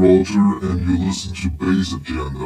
Rother, and you listen to Bass Agenda.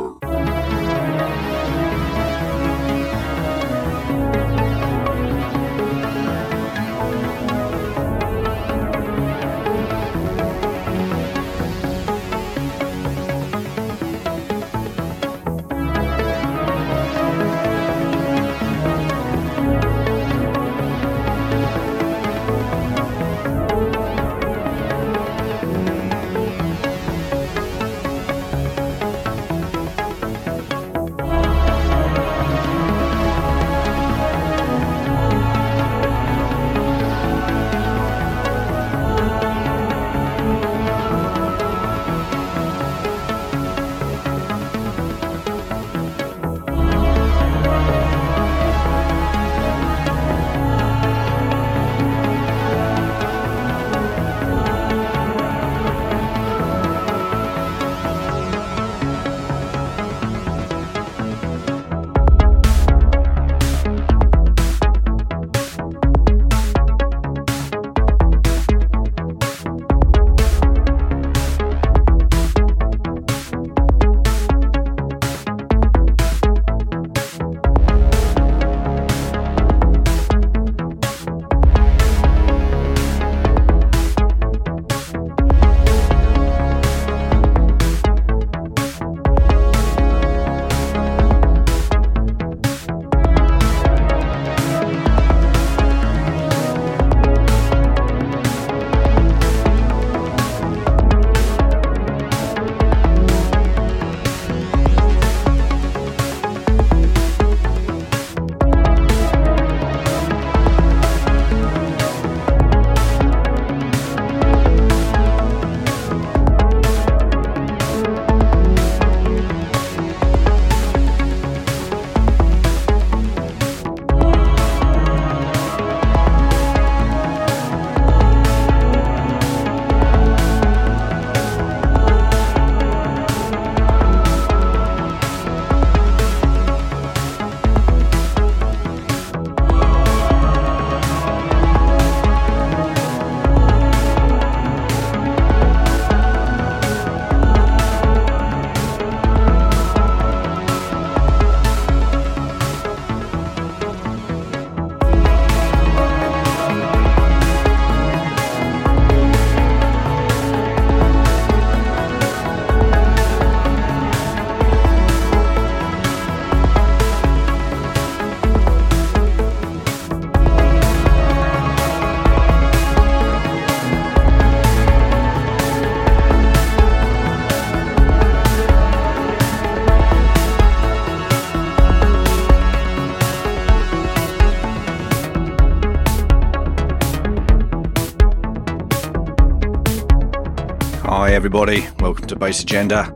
Everybody. Welcome to Bass Agenda.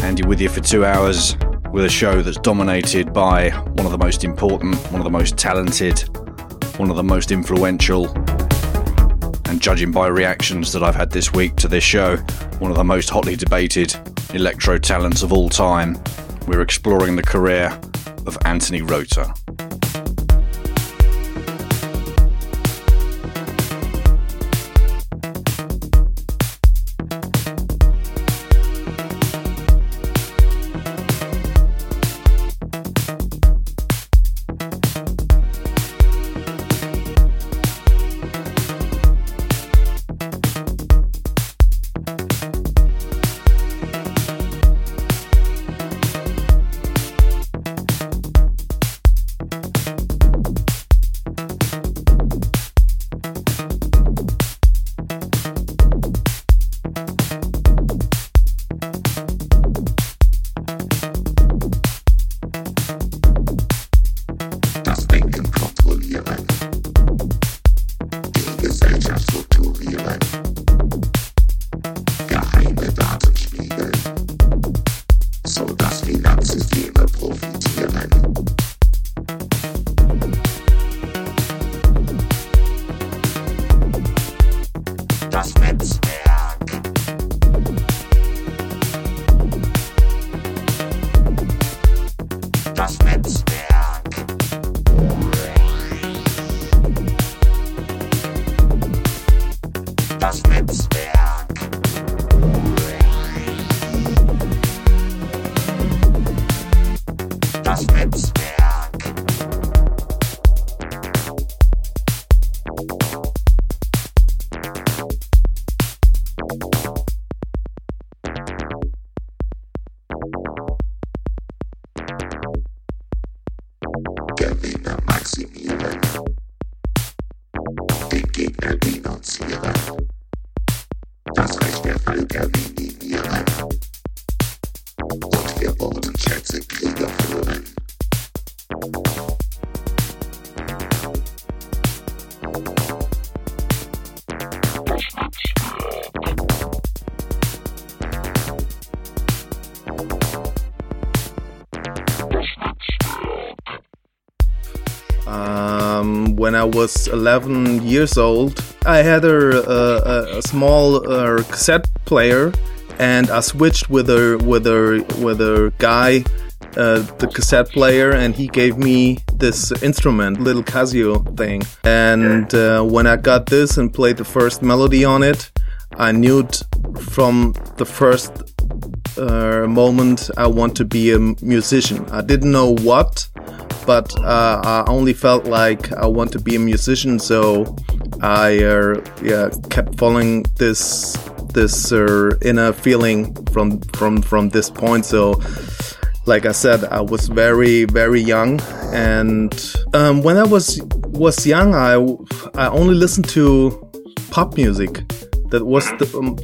Andy with you for two hours with a show that's dominated by one of the most important, one of the most talented, one of the most influential, and judging by reactions that I've had this week to this show, one of the most hotly debated electro talents of all time. We're exploring the career of Anthony Rother. Was 11 years old, I had a, a, a small uh, cassette player, and I switched with a with a with a guy, uh, the cassette player, and he gave me this instrument, little Casio thing. And uh, when I got this and played the first melody on it, I knew it from the first uh, moment I want to be a musician. I didn't know what, but uh, I only felt like I want to be a musician, so I uh, yeah kept following this this uh, inner feeling from from from this point. So, like I said, I was very very young, and um, when I was was young, I I only listened to pop music. That was the um,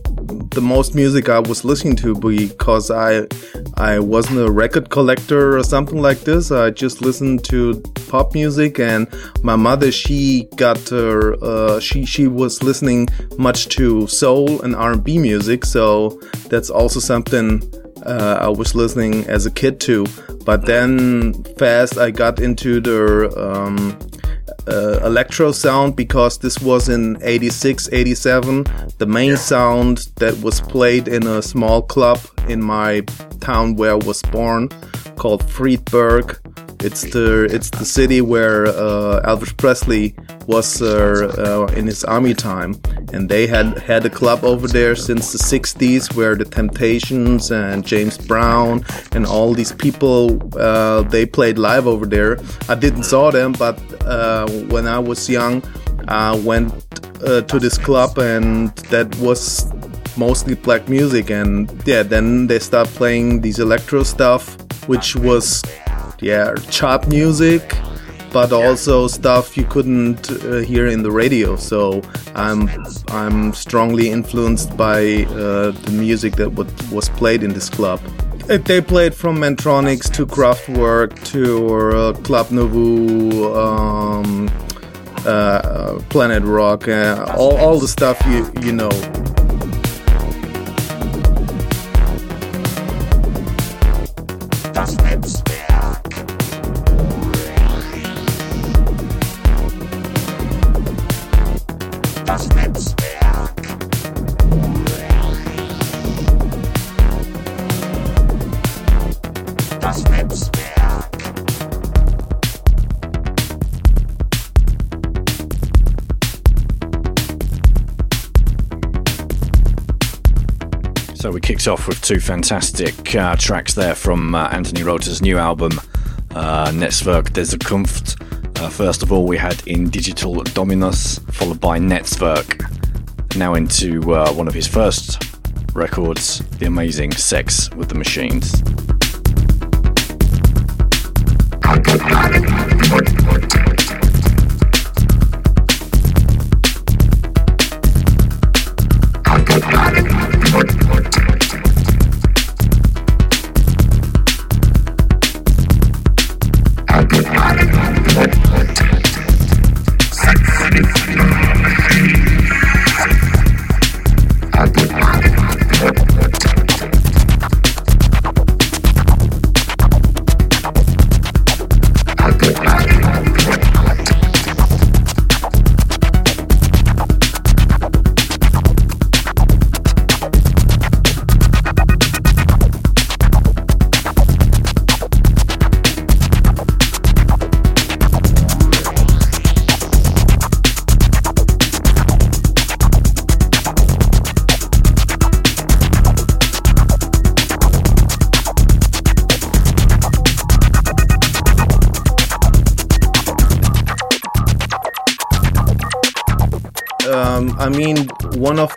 the most music I was listening to because I I wasn't a record collector or something like this. I just listened to pop music, and my mother she got her uh, she she was listening much to soul and R and B music, so that's also something uh, I was listening as a kid to. But then fast I got into the um, uh, electro sound because this was in 86 87 the main sound that was played in a small club in my town where i was born called friedberg it's the it's the city where uh, Elvis Presley was uh, uh, in his army time, and they had had a club over there since the '60s, where the Temptations and James Brown and all these people uh, they played live over there. I didn't saw them, but uh, when I was young, I went uh, to this club, and that was mostly black music and yeah then they start playing these electro stuff which was yeah, chart music, but also stuff you couldn't uh, hear in the radio. So I'm I'm strongly influenced by uh, the music that was played in this club. Uh, they played from Mantronix to Kraftwerk to uh, Club Nouveau, um, uh, Planet Rock, uh, all, all the stuff you you know. Kicked off with two fantastic uh, tracks there from uh, Anthony Rother's new album, uh, Netzwerk der Zukunft. Uh, first of all, we had In Digital Dominus, followed by Netzwerk. Now into uh, one of his first records, the amazing Sex with the Machines. Of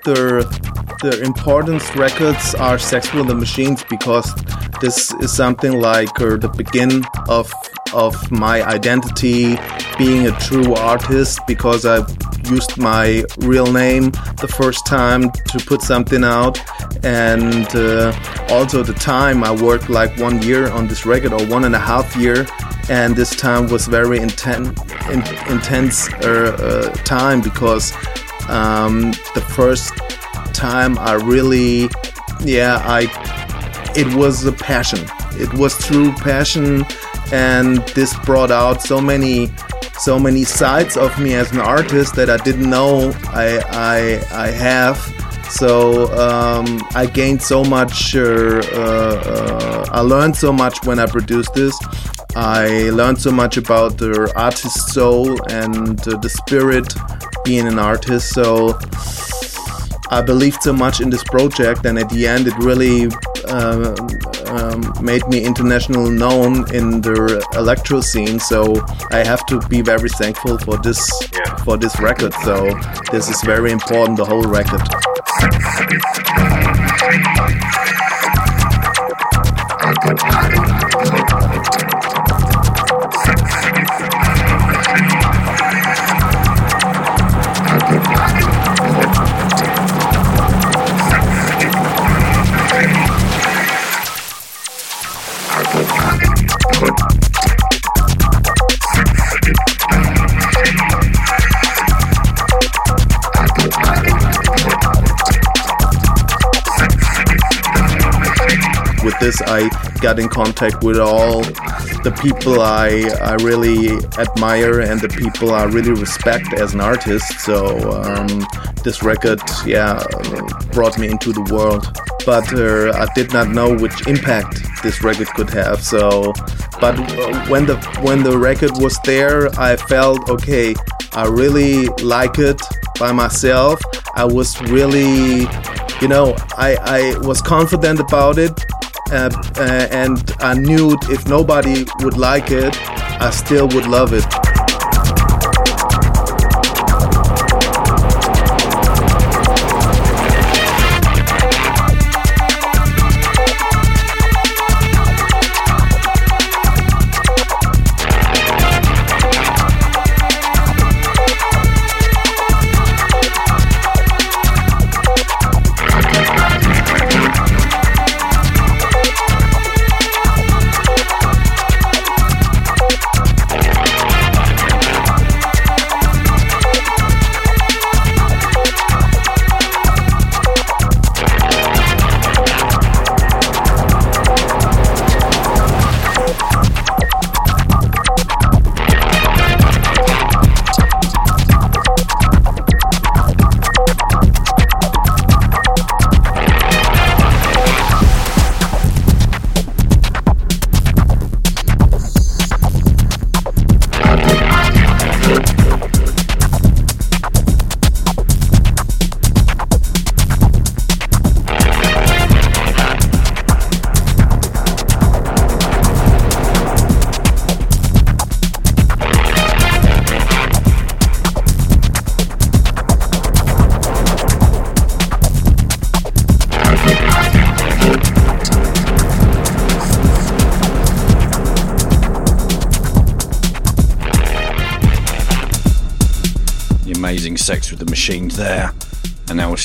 important records are Sexual with the Machines because this is something like uh, the begin of of my identity being a true artist because I used my real name the first time to put something out. And uh, also the time I worked like one year on this record or one and a half year. And this time was very inten- in- intense uh, uh, time because um, the first time I really, yeah, I, it was a passion. It was true passion, and this brought out so many, so many sides of me as an artist that I didn't know I, I, I have. So um, I gained so much. Uh, uh, I learned so much when I produced this. I learned so much about the artist's soul and uh, the spirit being an artist. So I believed so much in this project, and at the end, it really uh, um, made me international known in the electro scene. So I have to be very thankful for this yeah. for this record. So this is very important. The whole record. This I got in contact with all the people I, I really admire and the people I really respect as an artist. So um, this record, yeah, brought me into the world. But uh, I did not know which impact this record could have. So, but when the when the record was there, I felt okay. I really like it by myself. I was really, you know, I, I was confident about it uh, and I knew if nobody would like it, I still would love it.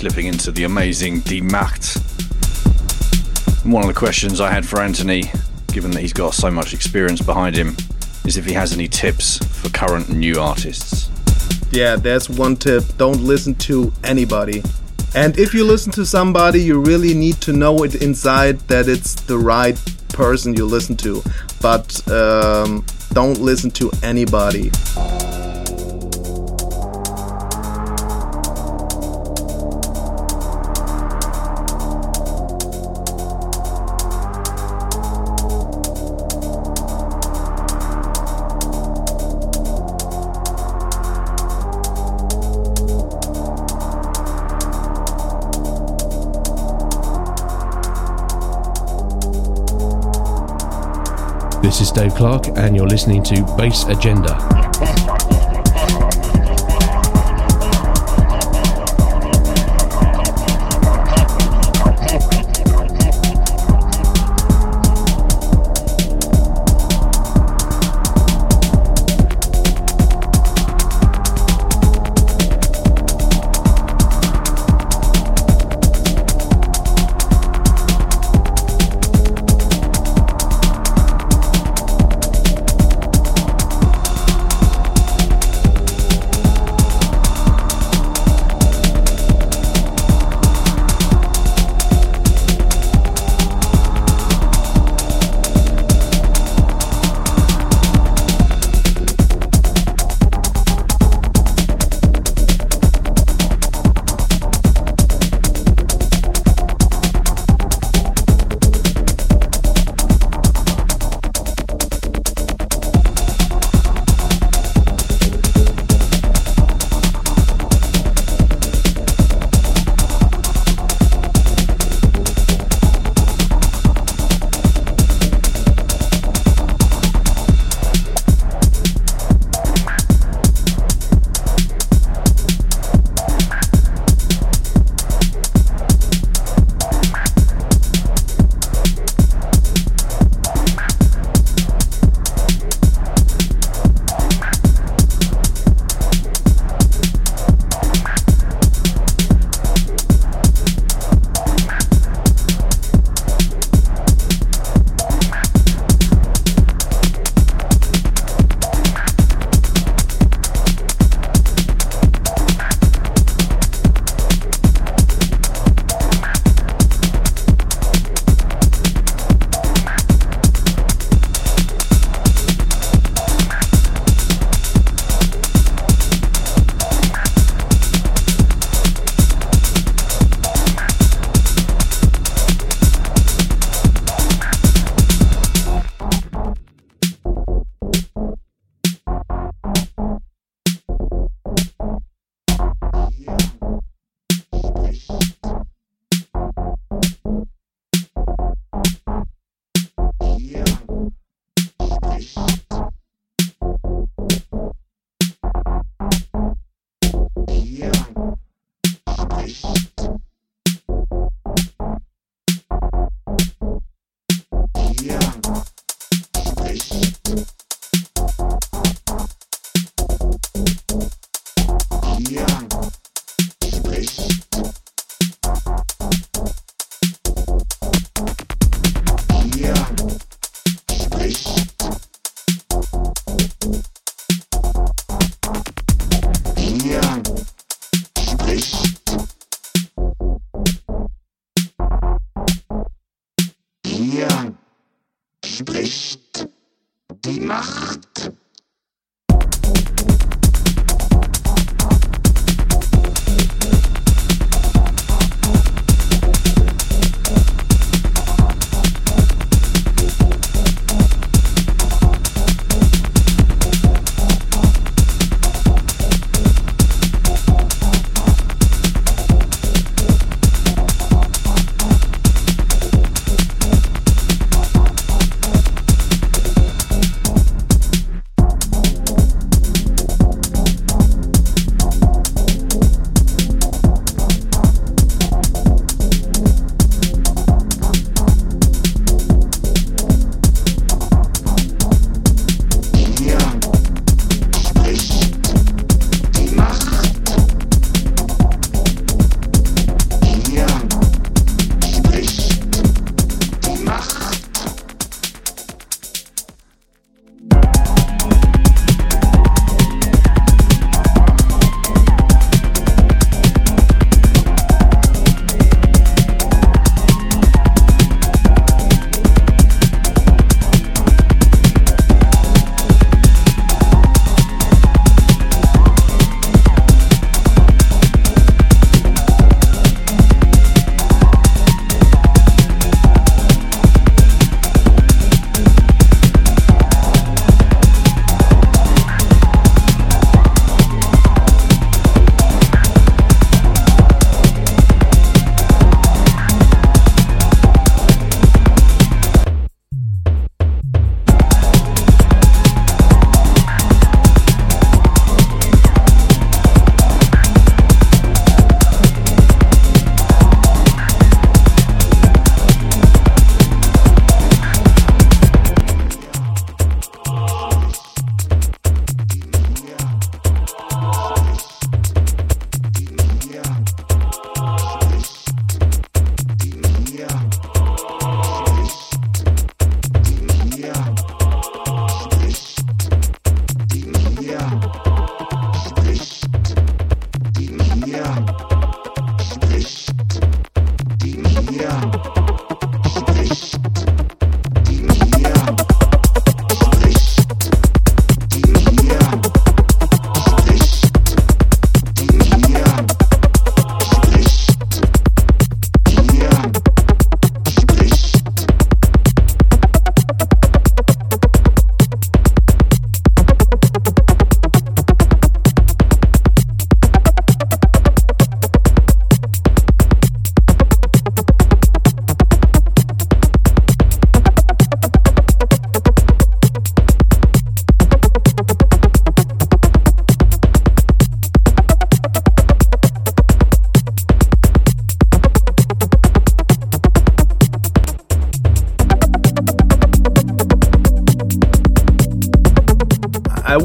Slipping into the amazing Die Macht. One of the questions I had for Anthony, given that he's got so much experience behind him, is if he has any tips for current new artists. Yeah, that's one tip. Don't listen to anybody. And if you listen to somebody, you really need to know it inside that it's the right person you listen to. But um, don't listen to anybody. Dave Clarke, and you're listening to Bass Agenda.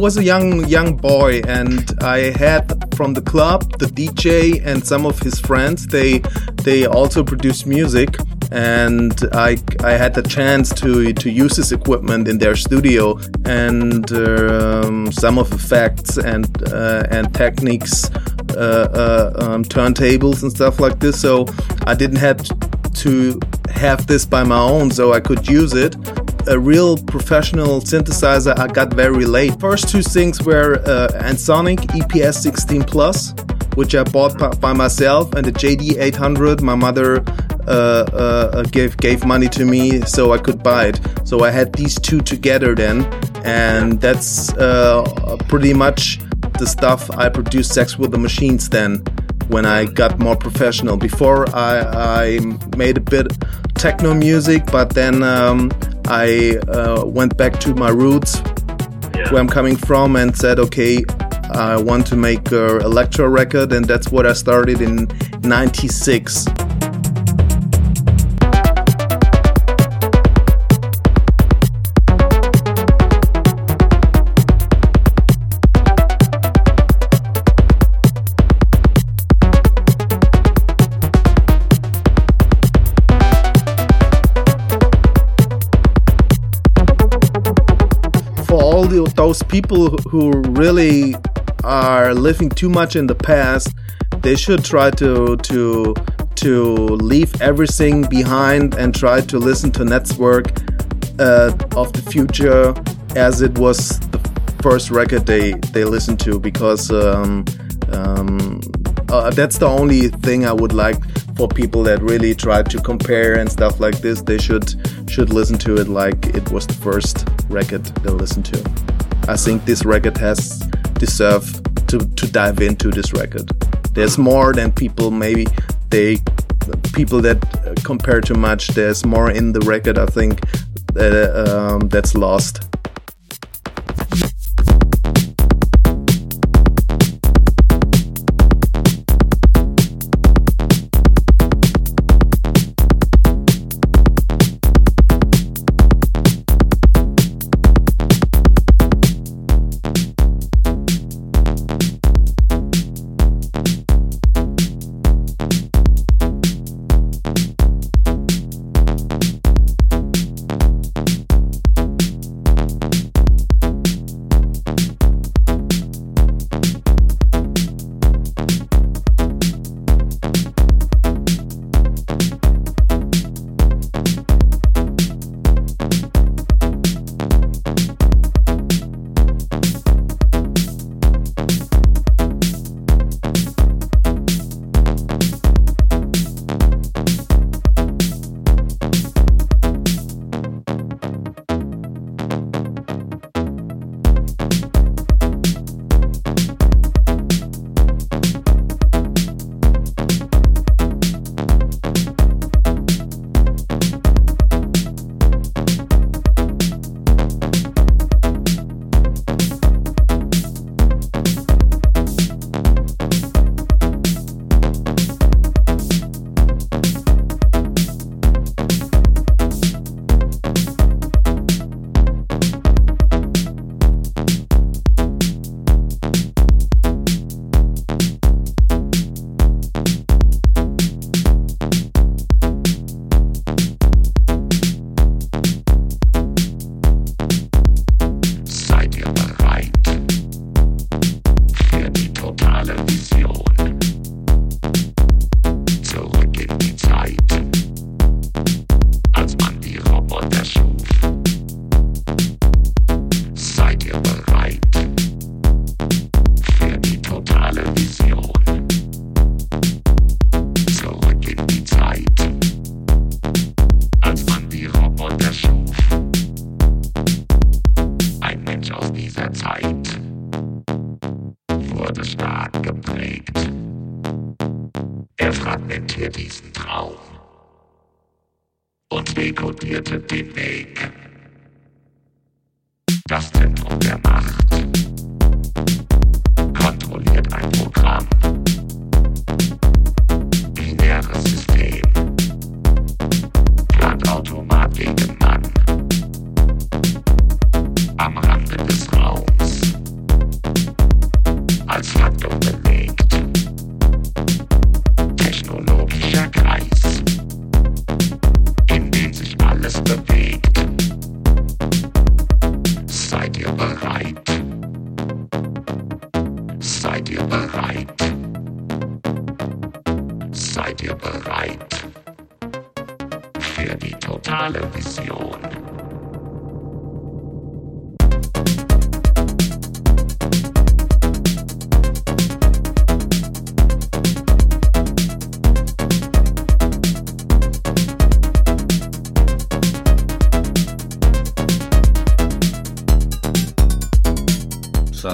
Was a young young boy, and I had from the club the DJ and some of his friends. They they also produced music, and I I had the chance to to use this equipment in their studio and um, some of effects and uh, and techniques, uh, uh, um, turntables and stuff like this. So I didn't have to have this by my own, so I could use it a real professional synthesizer I got very late. First two things were uh, Ensoniq EPS 16 Plus, which I bought by myself, and the JD 800. My mother uh, uh, gave gave money to me so I could buy it. So I had these two together then, and that's uh, pretty much the stuff I produced Sex with the Machines then when I got more professional. Before I, I made a bit techno music, but then um, I uh, went back to my roots, yeah. where I'm coming from, and said, okay, I want to make an electro record, and that's what I started in '96. Those people who really are living too much in the past, they should try to to to leave everything behind and try to listen to Network uh, of the future as it was the first record they they listened to because um, um, uh, that's the only thing I would like for people that really try to compare and stuff like this. They should should listen to it like it was the first record they listen to. I think this record has deserved to, to dive into this record. There's more than people maybe they people that compare too much. There's more in the record. I think that um, that's lost.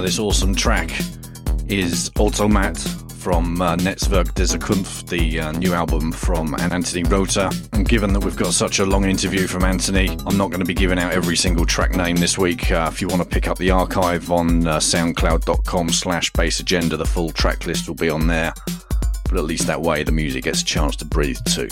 This awesome track is Automat from uh, Netzwerk der Zukunft, the uh, new album from Anthony Rother. And given that we've got such a long interview from Anthony, I'm not going to be giving out every single track name this week. Uh, if you want to pick up the archive on uh, soundcloud.com slash bassagenda, the full track list will be on there. But at least that way the music gets a chance to breathe too.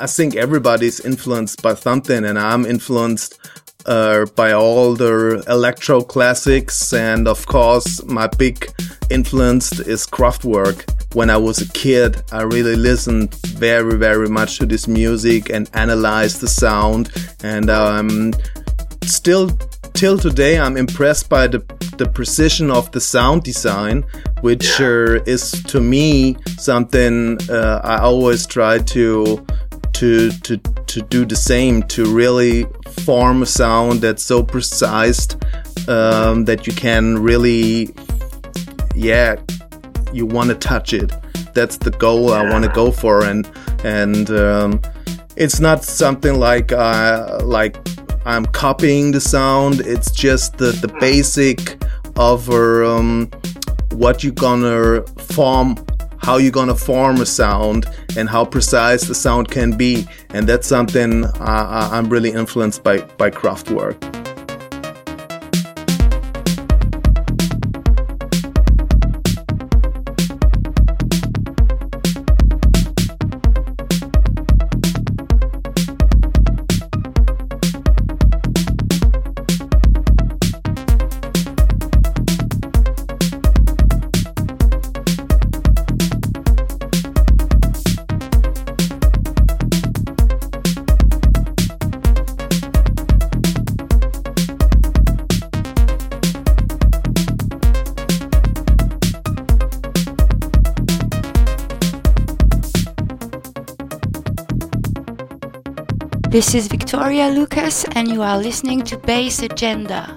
I think everybody's influenced by something, and I'm influenced uh, by all the electro classics, and of course, my big influence is Kraftwerk. When I was a kid, I really listened very, very much to this music and analyzed the sound, and um, still till today, I'm impressed by the the precision of the sound design, which uh, is to me something uh, I always try to to to to do the same to really form a sound that's so precise um, that you can really yeah you want to touch it. That's the goal i want to go for and and um, it's not something like uh, like i'm copying the sound. It's just the the basic of um, what you're gonna form how you're gonna form a sound and how precise the sound can be. And that's something uh, i'm really influenced by by Kraftwerk This is Victoria Lucas, and you are listening to Bass Agenda.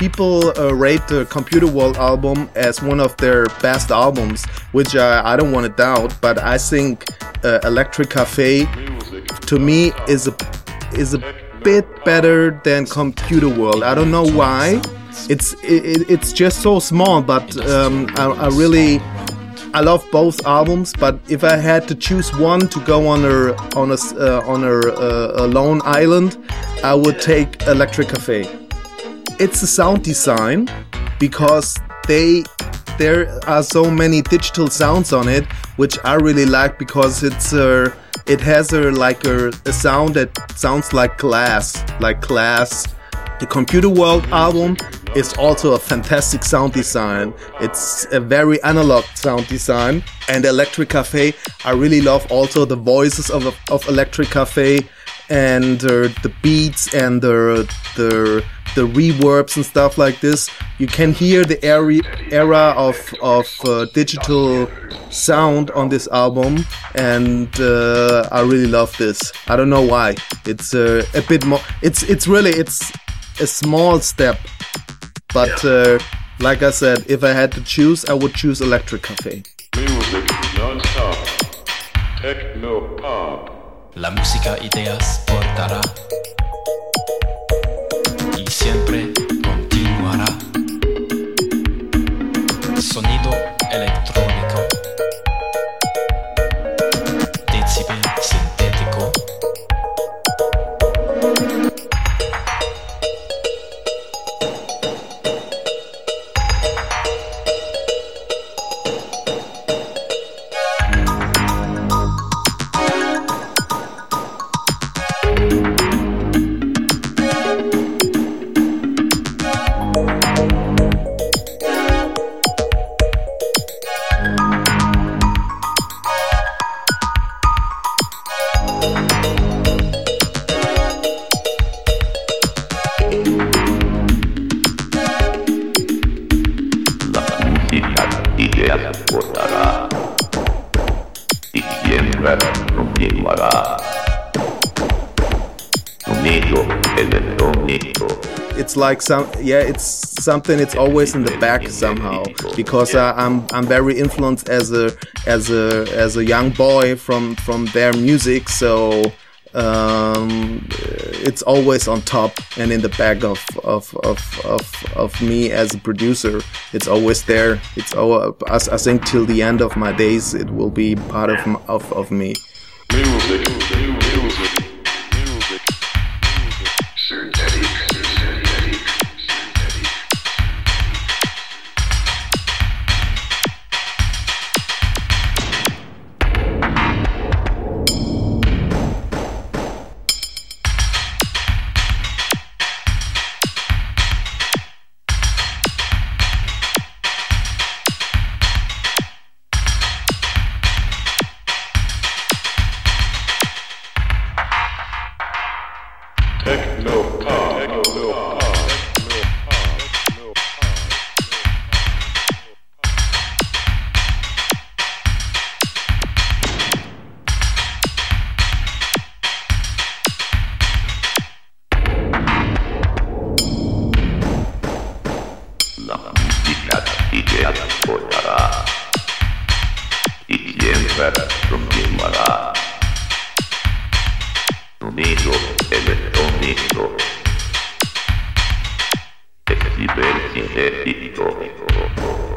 People uh, rate the Computer World album as one of their best albums, which uh, I don't want to doubt. But I think uh, Electric Cafe, to me, is a is a bit better than Computer World. I don't know why. It's it, it's just so small, but um, I, I really I love both albums. But if I had to choose one to go on a on a uh, on a, uh, a lone island, I would take Electric Cafe it's the sound design because they there are so many digital sounds on it which i really like because it's uh, it has a like a, a sound that sounds like glass like glass. The computer world album is also a fantastic sound design. It's a very analog sound design. And electric cafe i really love also the voices of, of electric cafe and uh, the beats and the the the reverbs and stuff like this. You can hear the era era of of uh, digital sound on this album, and uh, I really love this. I don't know why. It's uh, a bit more. It's it's really it's a small step, but uh, like I said, if I had to choose, I would choose Electric Cafe. Music non-stop. Techno pop. La música ideas portará Sonido electrónico. Like some yeah it's something it's always in the back somehow because uh, i'm i'm very influenced as a as a as a young boy from from their music so um it's always on top and in the back of of of of, of me as a producer it's always there it's all I, I think till the end of my days it will be part of of, of me. Music. Esercito. Music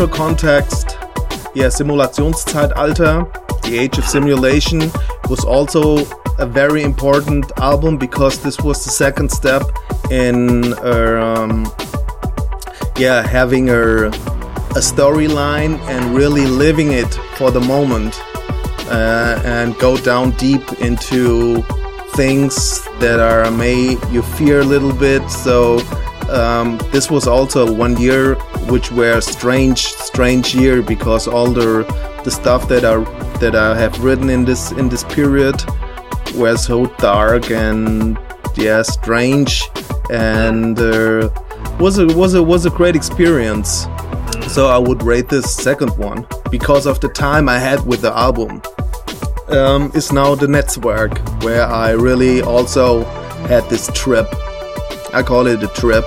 electro context, yeah, Simulationszeitalter, the Age of Simulation was also a very important album because this was the second step in uh, um, yeah having a a storyline and really living it for the moment uh, and go down deep into things that are may you fear a little bit. So um, this was also one year which were strange, strange year because all the the stuff that are that I have written in this in this period were so dark and yeah, strange, and uh, was a was a was a great experience. So I would rate this second one because of the time I had with the album. Um, is now the Netzwerk, where I really also had this trip. I call it a trip.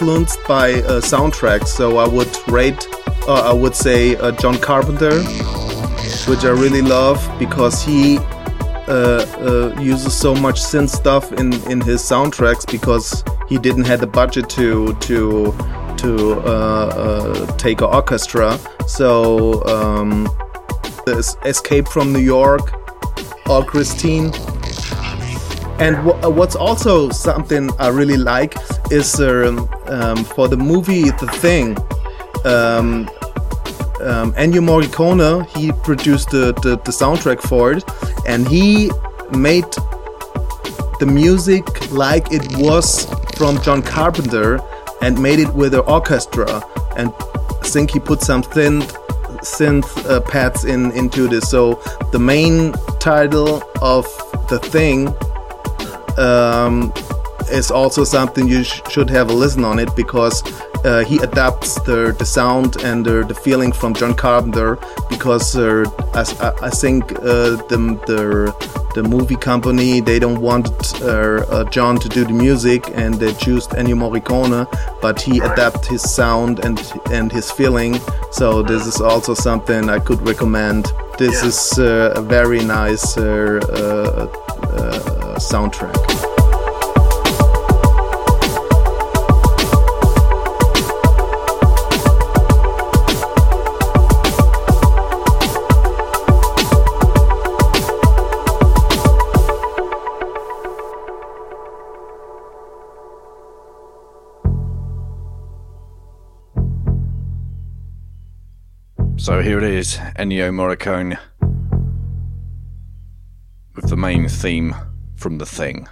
Influenced by uh, soundtracks, so I would rate, uh, I would say uh, John Carpenter, which I really love because he uh, uh, uses so much synth stuff in in his soundtracks because he didn't have the budget to to to uh, take an orchestra. So um, Escape from New York, or Christine. And wh- what's also something I really like is um, um, for the movie The Thing. Um, um, Ennio Morricone he produced the, the, the soundtrack for it, and he made the music like it was from John Carpenter and made it with an orchestra. And I think he put some synth synth uh, pads in into this. So the main title of the thing um, is also something you sh- should have a listen on it because uh, he adapts the, the sound and the, the feeling from John Carpenter because uh, I, I- I think uh, the, the the movie company they don't want uh, uh, John to do the music and they choose Ennio Morricone but he adapt his sound and and his feeling. So this is also something I could recommend. This is uh, a very nice uh, uh, uh, soundtrack So here it is Ennio Morricone with the main theme from The Thing.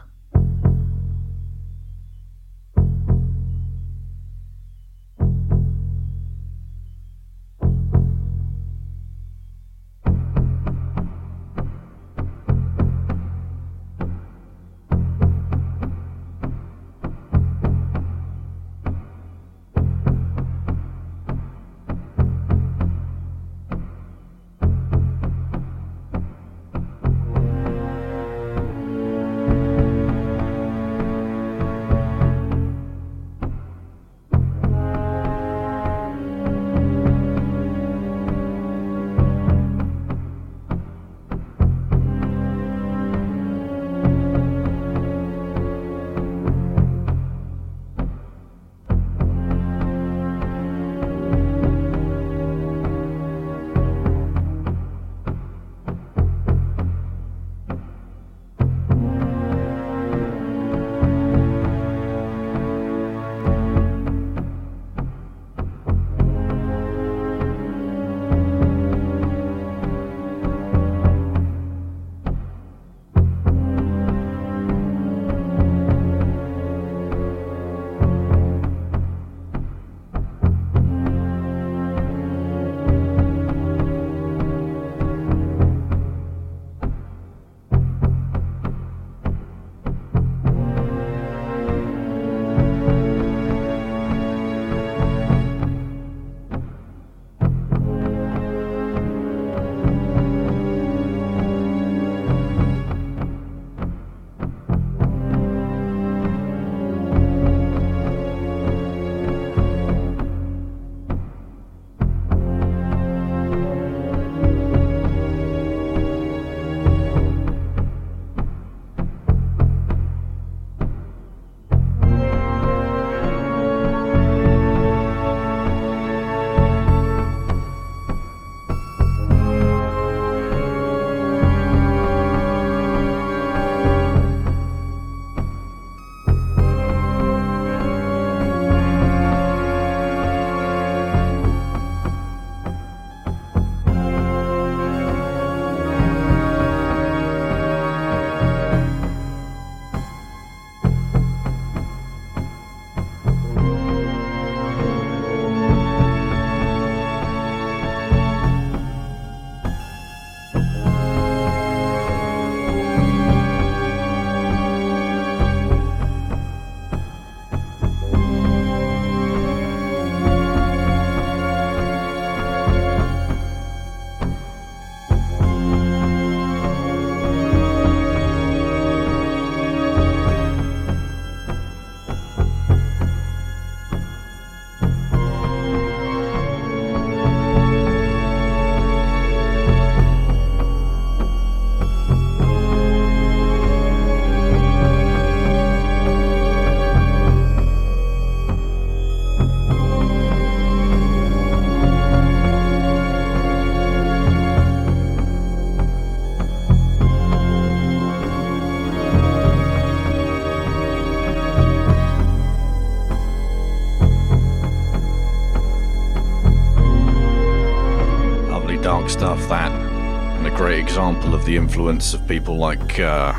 the influence of people like uh,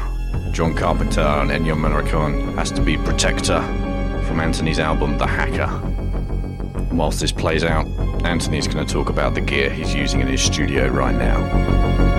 John Carpenter and Ennio Morricone has to be Protektor from Anthony's album The Hacker. Whilst this plays out, Anthony's going to talk about the gear he's using in his studio right now.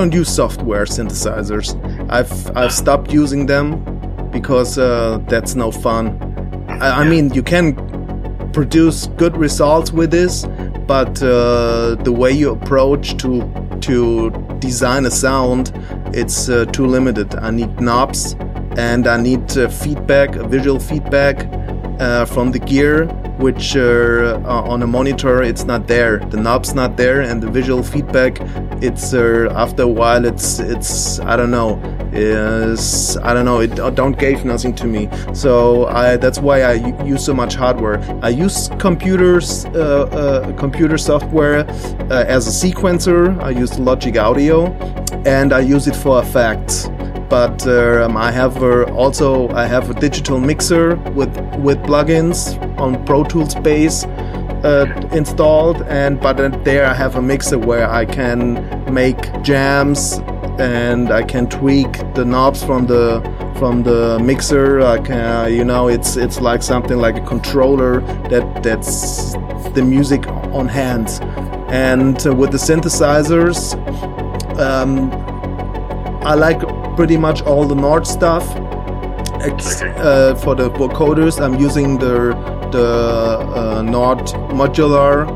Don't use software synthesizers. I've I've stopped using them because uh, that's no fun. I, I mean, you can produce good results with this, but uh, the way you approach to to design a sound, it's uh, too limited. I need knobs and I need uh, feedback, visual feedback uh, from the gear, which uh, on a monitor it's not there. The knob's not there, and the visual feedback, it's uh, after a while, it's it's I don't know, is I don't know, it don't gave nothing to me. So I that's why I use so much hardware. I use computers, uh, uh, computer software as a sequencer. I use Logic Audio, and I use it for effects but um, I have uh, also I have a digital mixer with with plugins on Pro Tools base uh, installed, and but there I have a mixer where I can make jams and I can tweak the knobs from the from the mixer. I can, you know, it's it's like something like a controller that that's the music on hand, and uh, with the synthesizers. Um, I like pretty much all the Nord stuff. Ex- uh, for the vocoders, I'm using the the uh, Nord modular,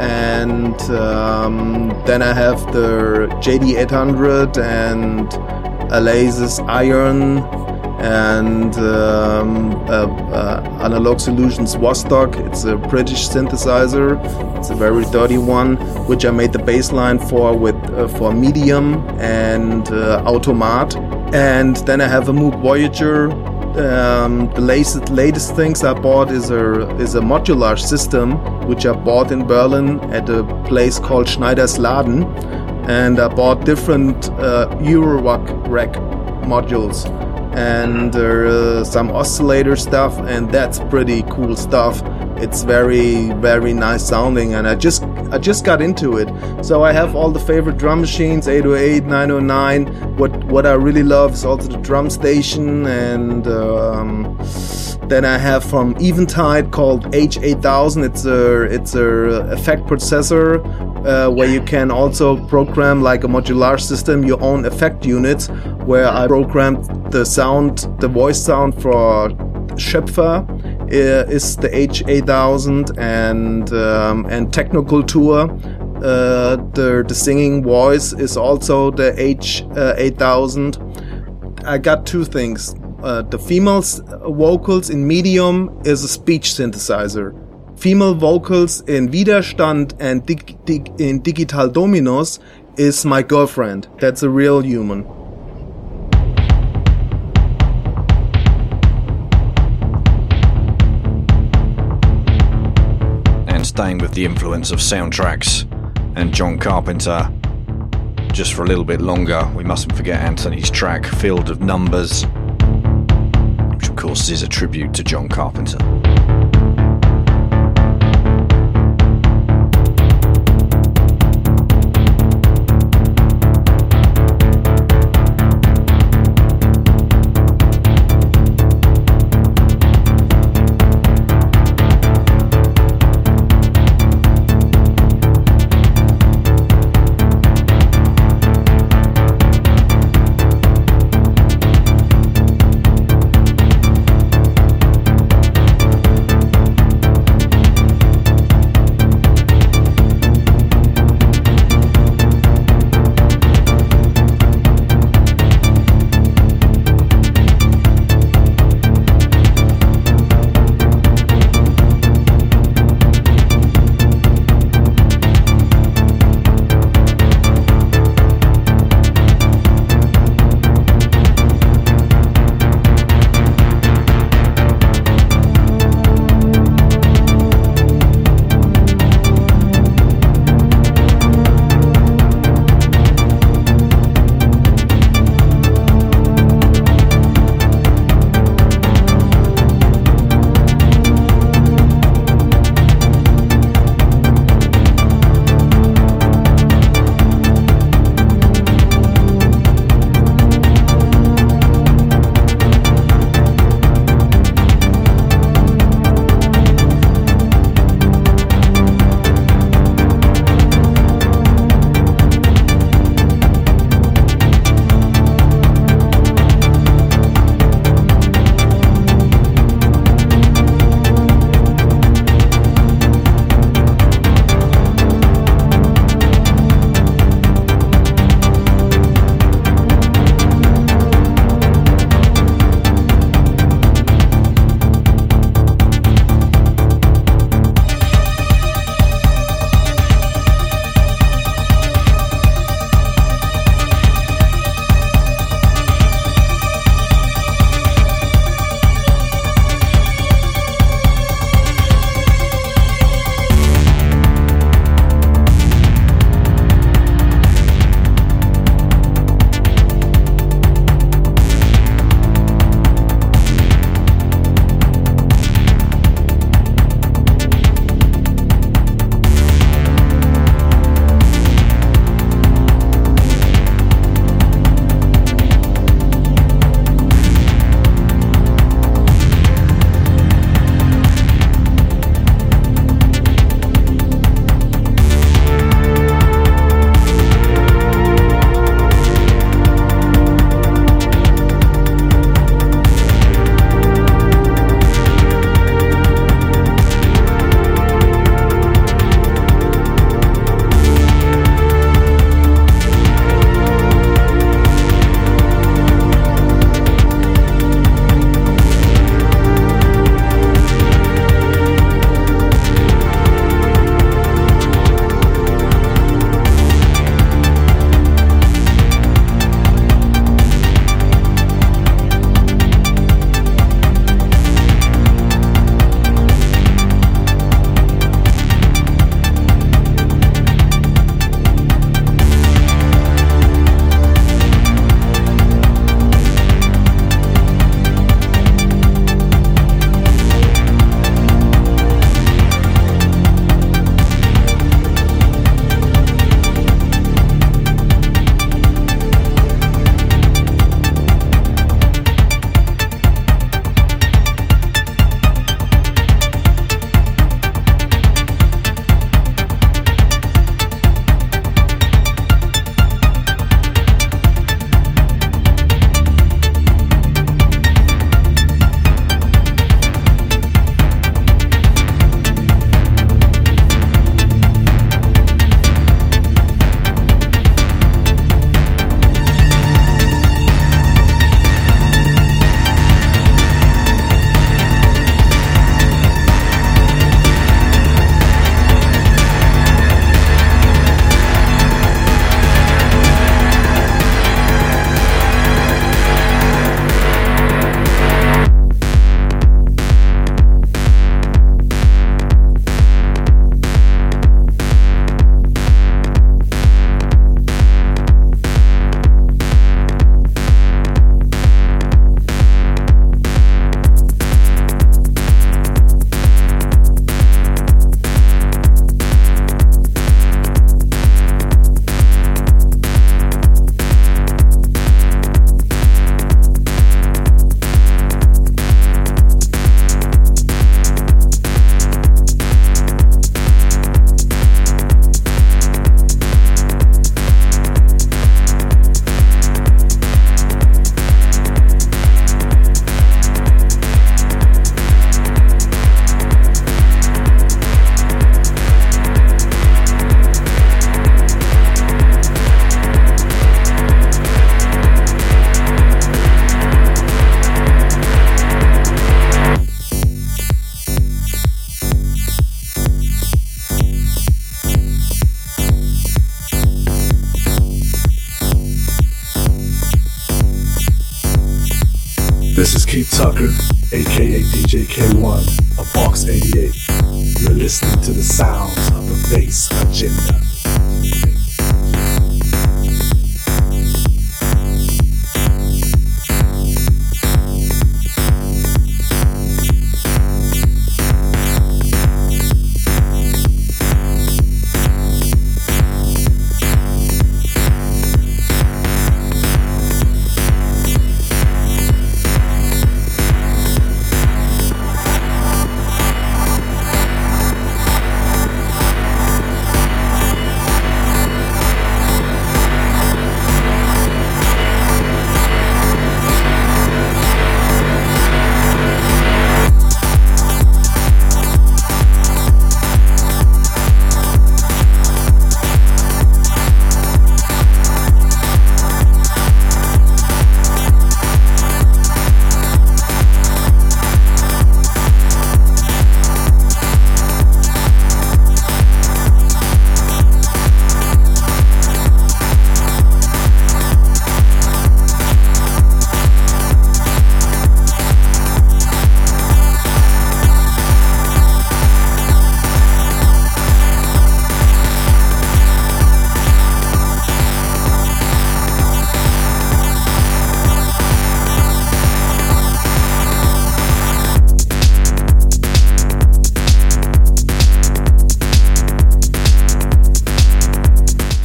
and um, then I have the JD800 and Alesis Ion and um, uh, uh, Analog Solutions Vostok. It's a British synthesizer. It's a very dirty one, which I made the bassline for with uh, for Medium and uh, Automat. And then I have a Moog Voyager. Um, the latest latest things I bought is a is a modular system, which I bought in Berlin at a place called Schneidersladen, and I bought different uh, Eurorack rack modules and uh, some oscillator stuff and that's pretty cool stuff it's very very nice sounding and i just i just got into it. So i have all the favorite drum machines 808 909 what what i really love is also the drum station and um, then i have from eventide called h8000 it's a it's a effect processor uh, where you can also program like a modular system your own effect units where i programmed the sound the voice sound for Schöpfer is the H8000 and um, and Technoculture. Uh, the the singing voice is also the H8000. I got two things. Uh, the female vocals in medium is a speech synthesizer. Female vocals in Widerstand and dig, dig, in Digital Dominus is my girlfriend. That's a real human. Staying with the influence of soundtracks and John Carpenter. Just for a little bit longer, we mustn't forget Anthony's track Field of Numbers, which of course is a tribute to John Carpenter.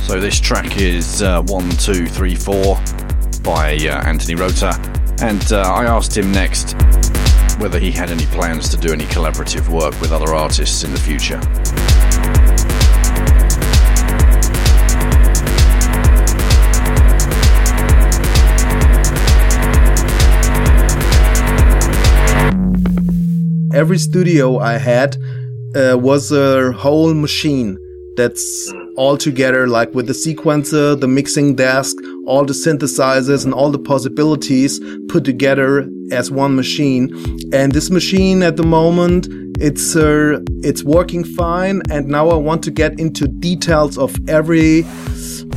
So this track is uh, One, Two, Three, Four by uh, Anthony Rother, and uh, I asked him next whether he had any plans to do any collaborative work with other artists in the future. Every studio I had uh, was a whole machine that's all together, like with the sequencer, the mixing desk, all the synthesizers, and all the possibilities put together as one machine. And this machine at the moment, it's uh, it's working fine. And now I want to get into details of every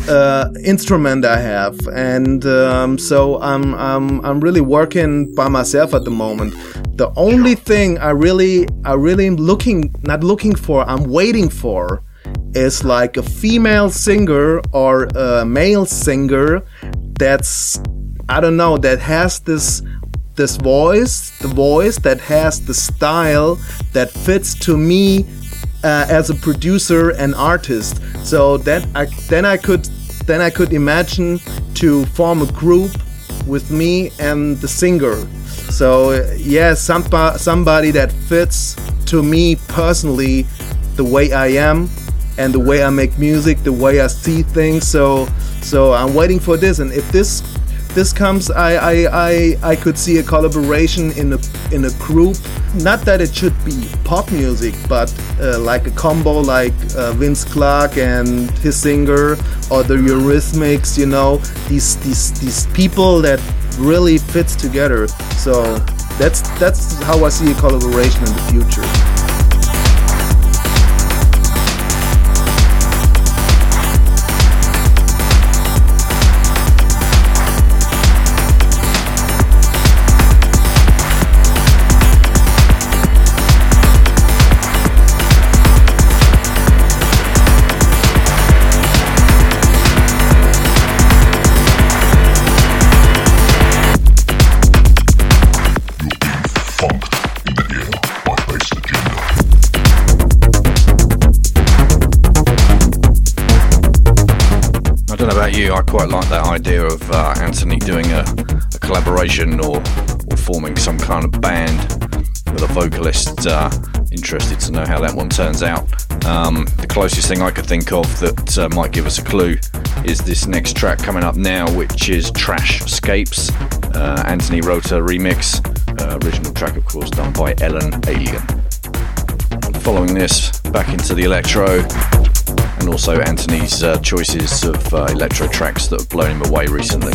uh, instrument I have, and um, so I'm I'm I'm really working by myself at the moment. The only thing I really I really am looking not looking for, I'm waiting for is like a female singer or a male singer that's I don't know that has this this voice, the voice that has the style that fits to me uh, as a producer and artist. So that I then I could then I could imagine to form a group with me and the singer. So uh, yeah, somebody somebody that fits to me personally, the way I am and the way I make music, the way I see things. So so I'm waiting for this, and if this this comes, I I, I, I could see a collaboration in a in a group. Not that it should be pop music, but uh, like a combo like uh, Vince Clarke and his singer, or the Eurythmics. You know, these these these people that really fits together. So that's that's how I see a collaboration in the future. You, I quite like that idea of uh, Anthony doing a, a collaboration or, or forming some kind of band with a vocalist. Uh, interested to know how that one turns out. Um, the closest thing I could think of that uh, might give us a clue is this next track coming up now, which is Trash Scapes, uh, Anthony Rother remix. Uh, original track, of course, done by Ellen Alien. Following this, back into the electro, and also Anthony's uh, choices of uh, electro tracks that have blown him away recently.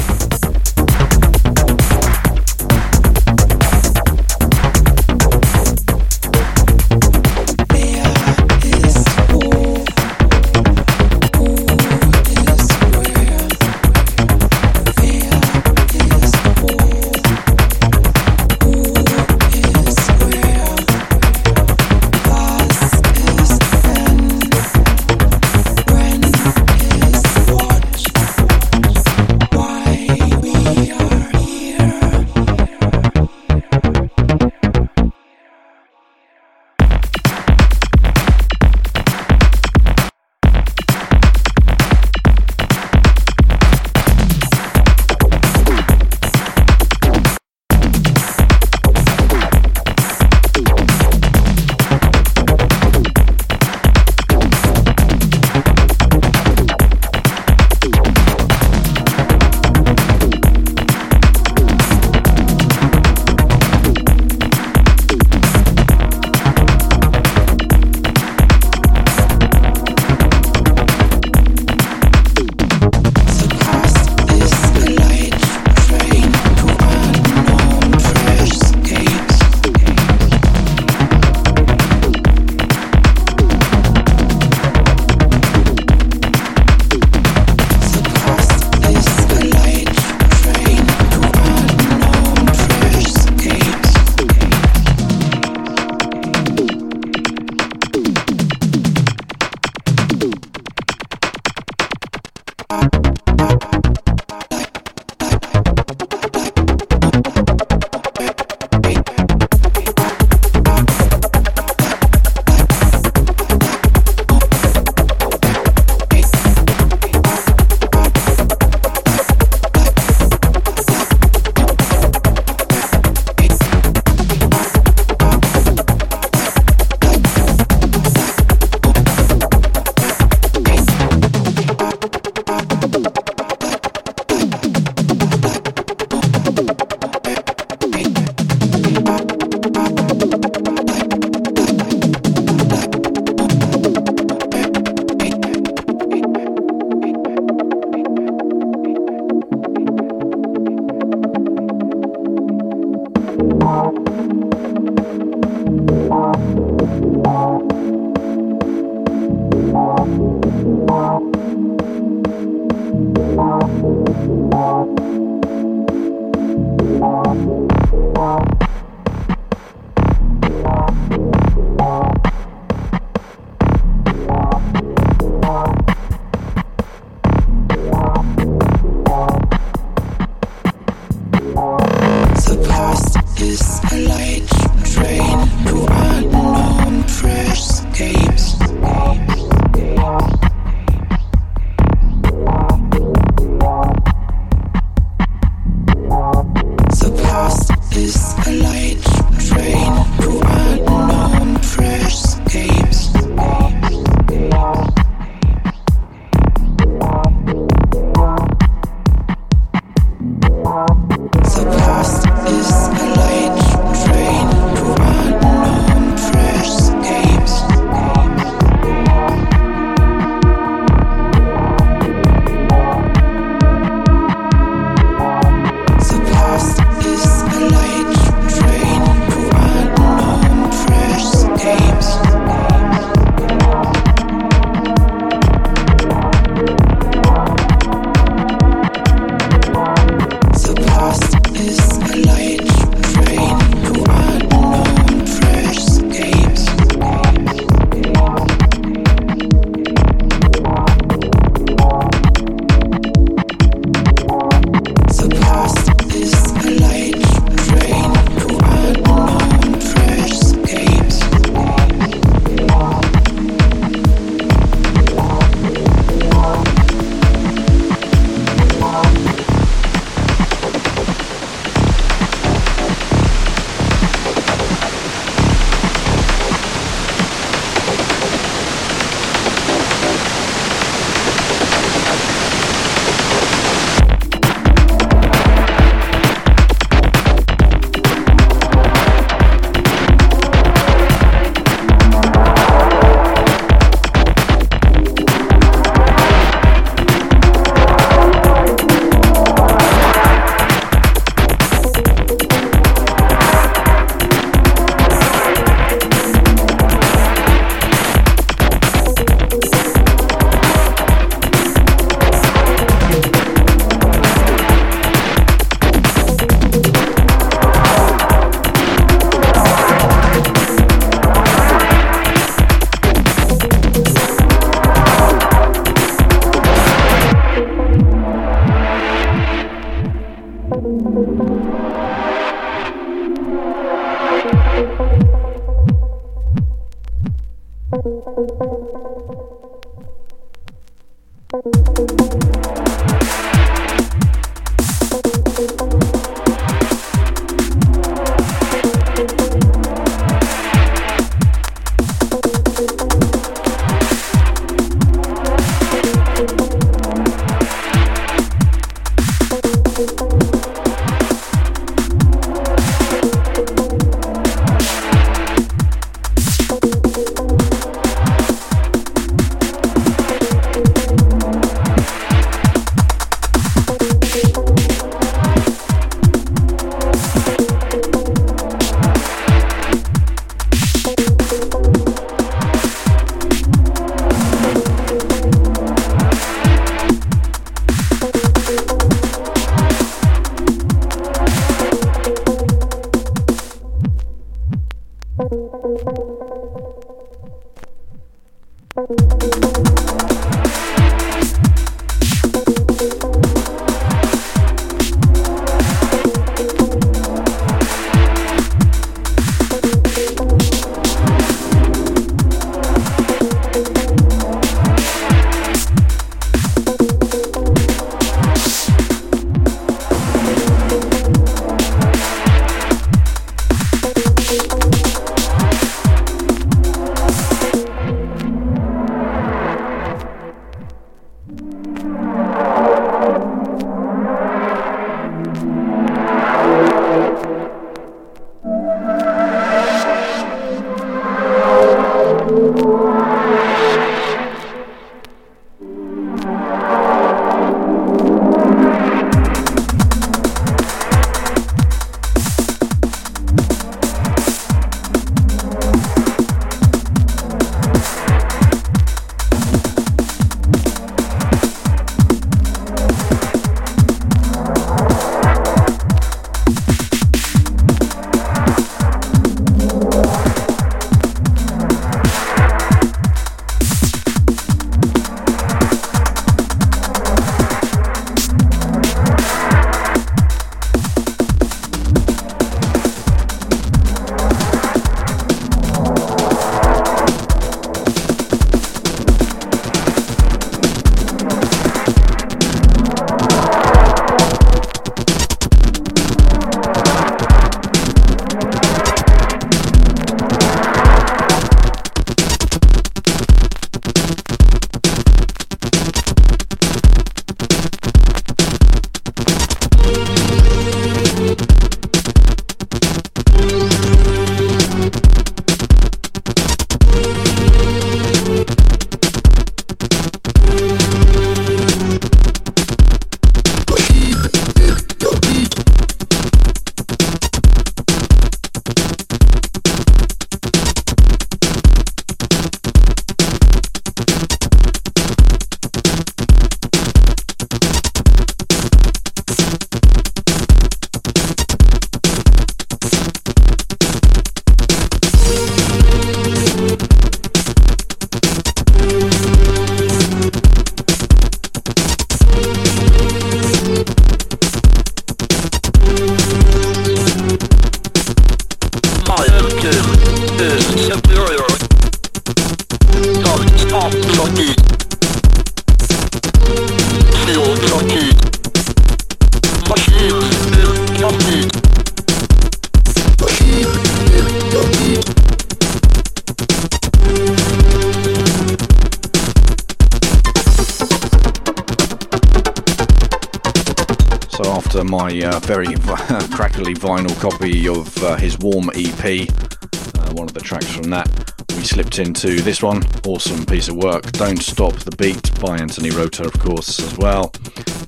Warm EP, uh, one of the tracks from that, we slipped into this one. Awesome piece of work. Don't Stop the Beat by Anthony Rother, of course, as well.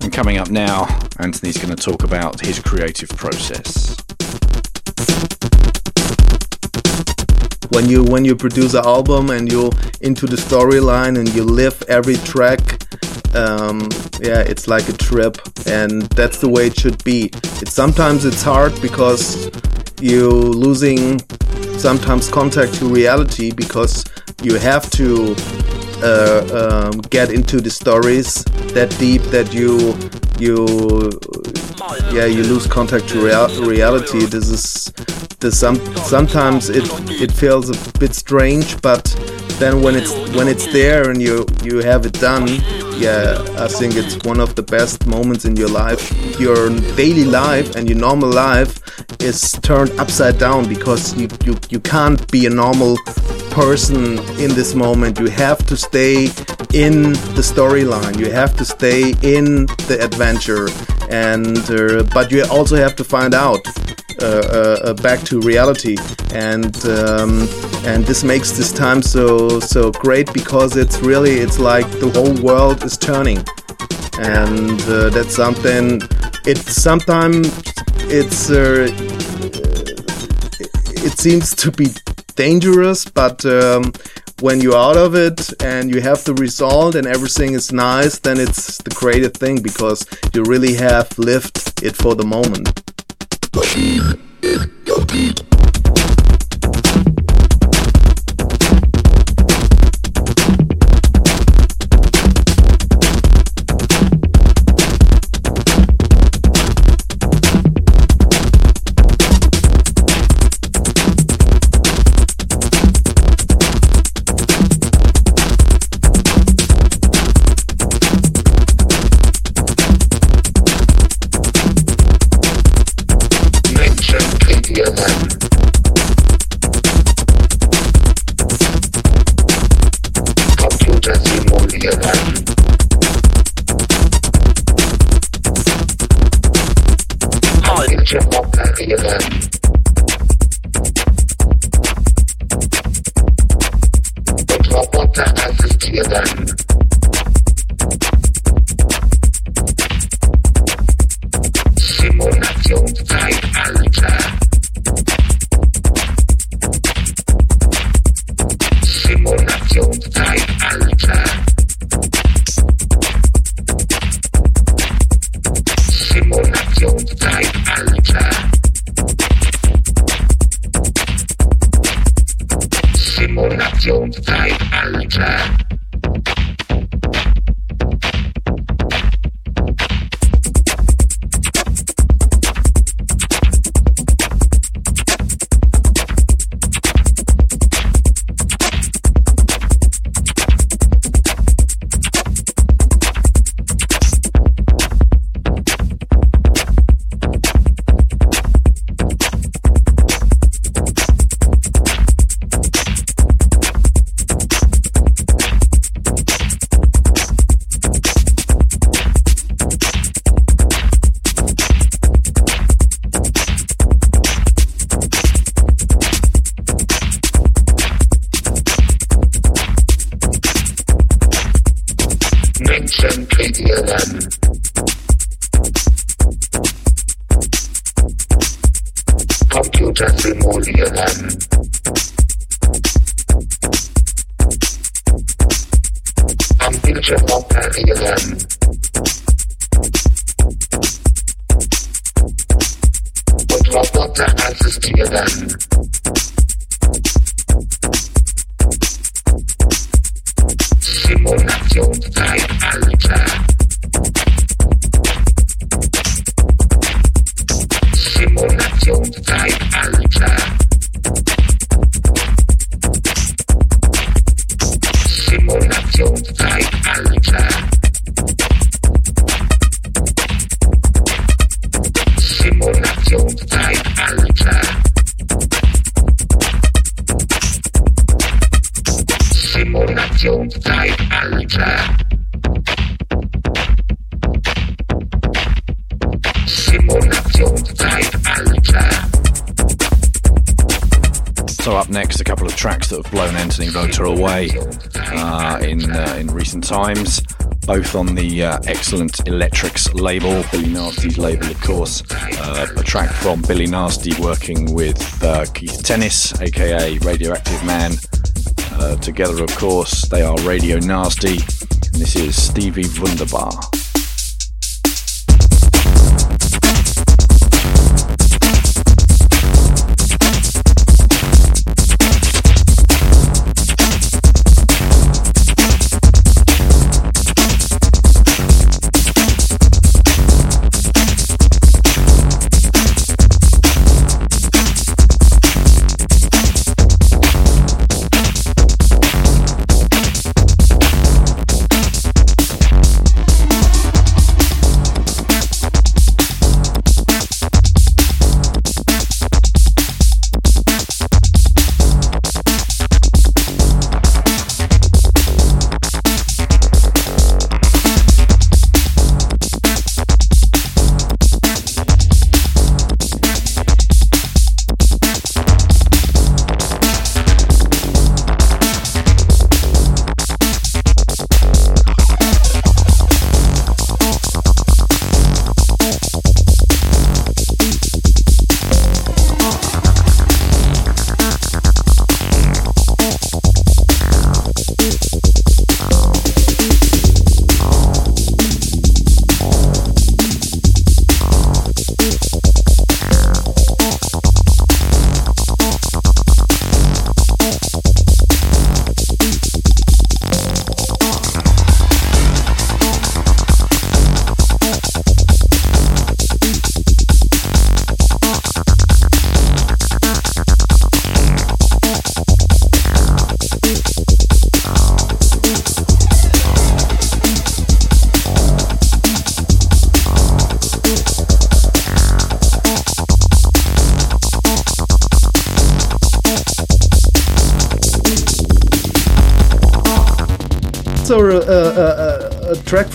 And coming up now, Anthony's going to talk about his creative process. when you when you produce an album and you into the storyline and you live every track um, yeah it's like a trip and that's the way it should be it's sometimes it's hard because you losing sometimes contact to reality because you have to uh, um, get into the stories that deep that you you yeah you lose contact to rea- reality. This is this some sometimes it it feels a bit strange but then when it's when it's there and you you have it done yeah i think it's one of the best moments in your life. Your daily life and your normal life is turned upside down because you you, you can't be a normal person in this moment. You have to stay in the storyline. You have to stay in the adventure. And uh, but you also have to find out back to reality. And um, and this makes this time so so great because it's really it's like the whole world is turning. And uh, that's something it's sometimes it's uh, it seems to be dangerous but um, when you're out of it and you have the result and everything is nice then it's the greatest thing because you really have lived it for the moment So times, both on the uh, excellent Electrix label, Billy Nasty's label, of course. Uh, a track from Billy Nasty working with uh, Keith Tennis, aka Radioactive Man. Uh, together, of course, they are Radio Nasty, and this is Stevie Wunderbar.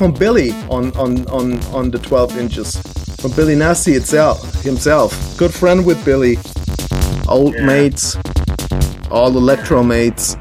From Billy on, on, on, on the 12 inches. From Billy Nasty itself, himself. Good friend with Billy. Old mates. All electro mates.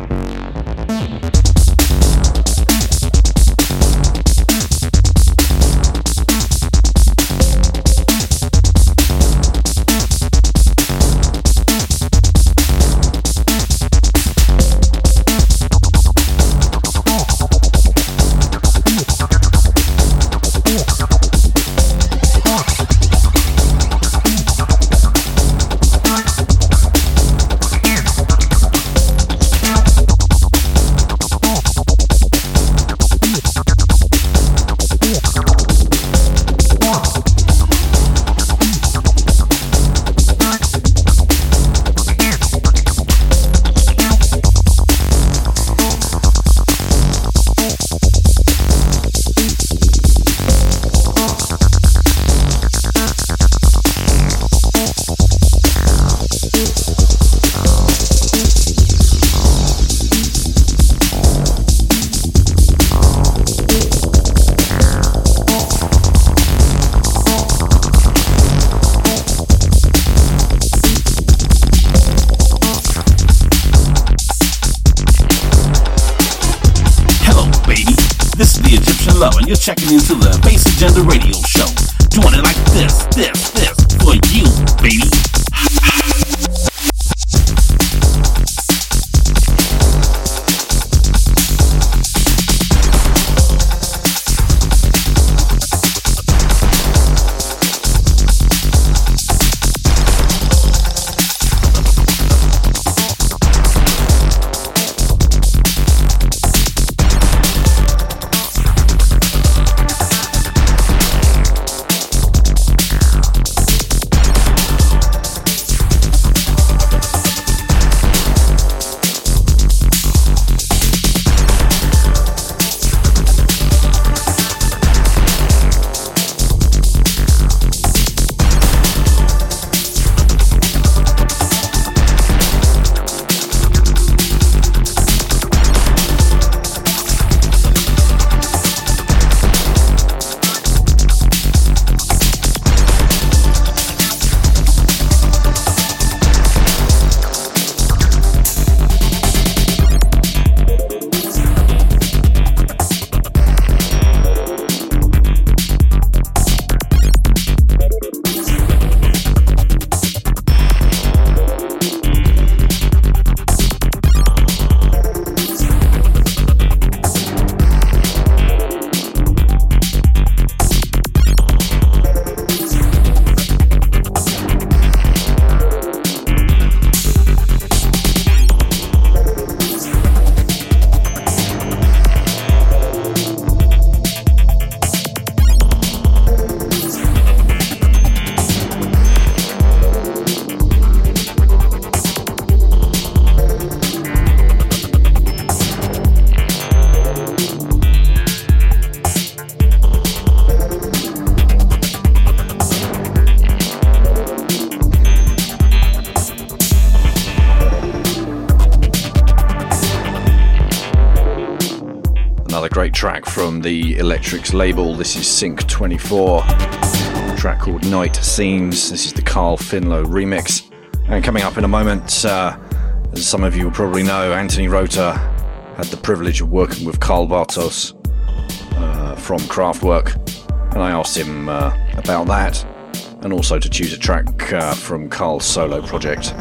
Electrix label. This is Sync 24, a track called Night Scenes. This is the Carl Finlow remix. And coming up in a moment, uh, as some of you will probably know, Anthony Rother had the privilege of working with Karl Bartos uh, from Kraftwerk, and I asked him uh, about that and also to choose a track uh, from Karl's solo project.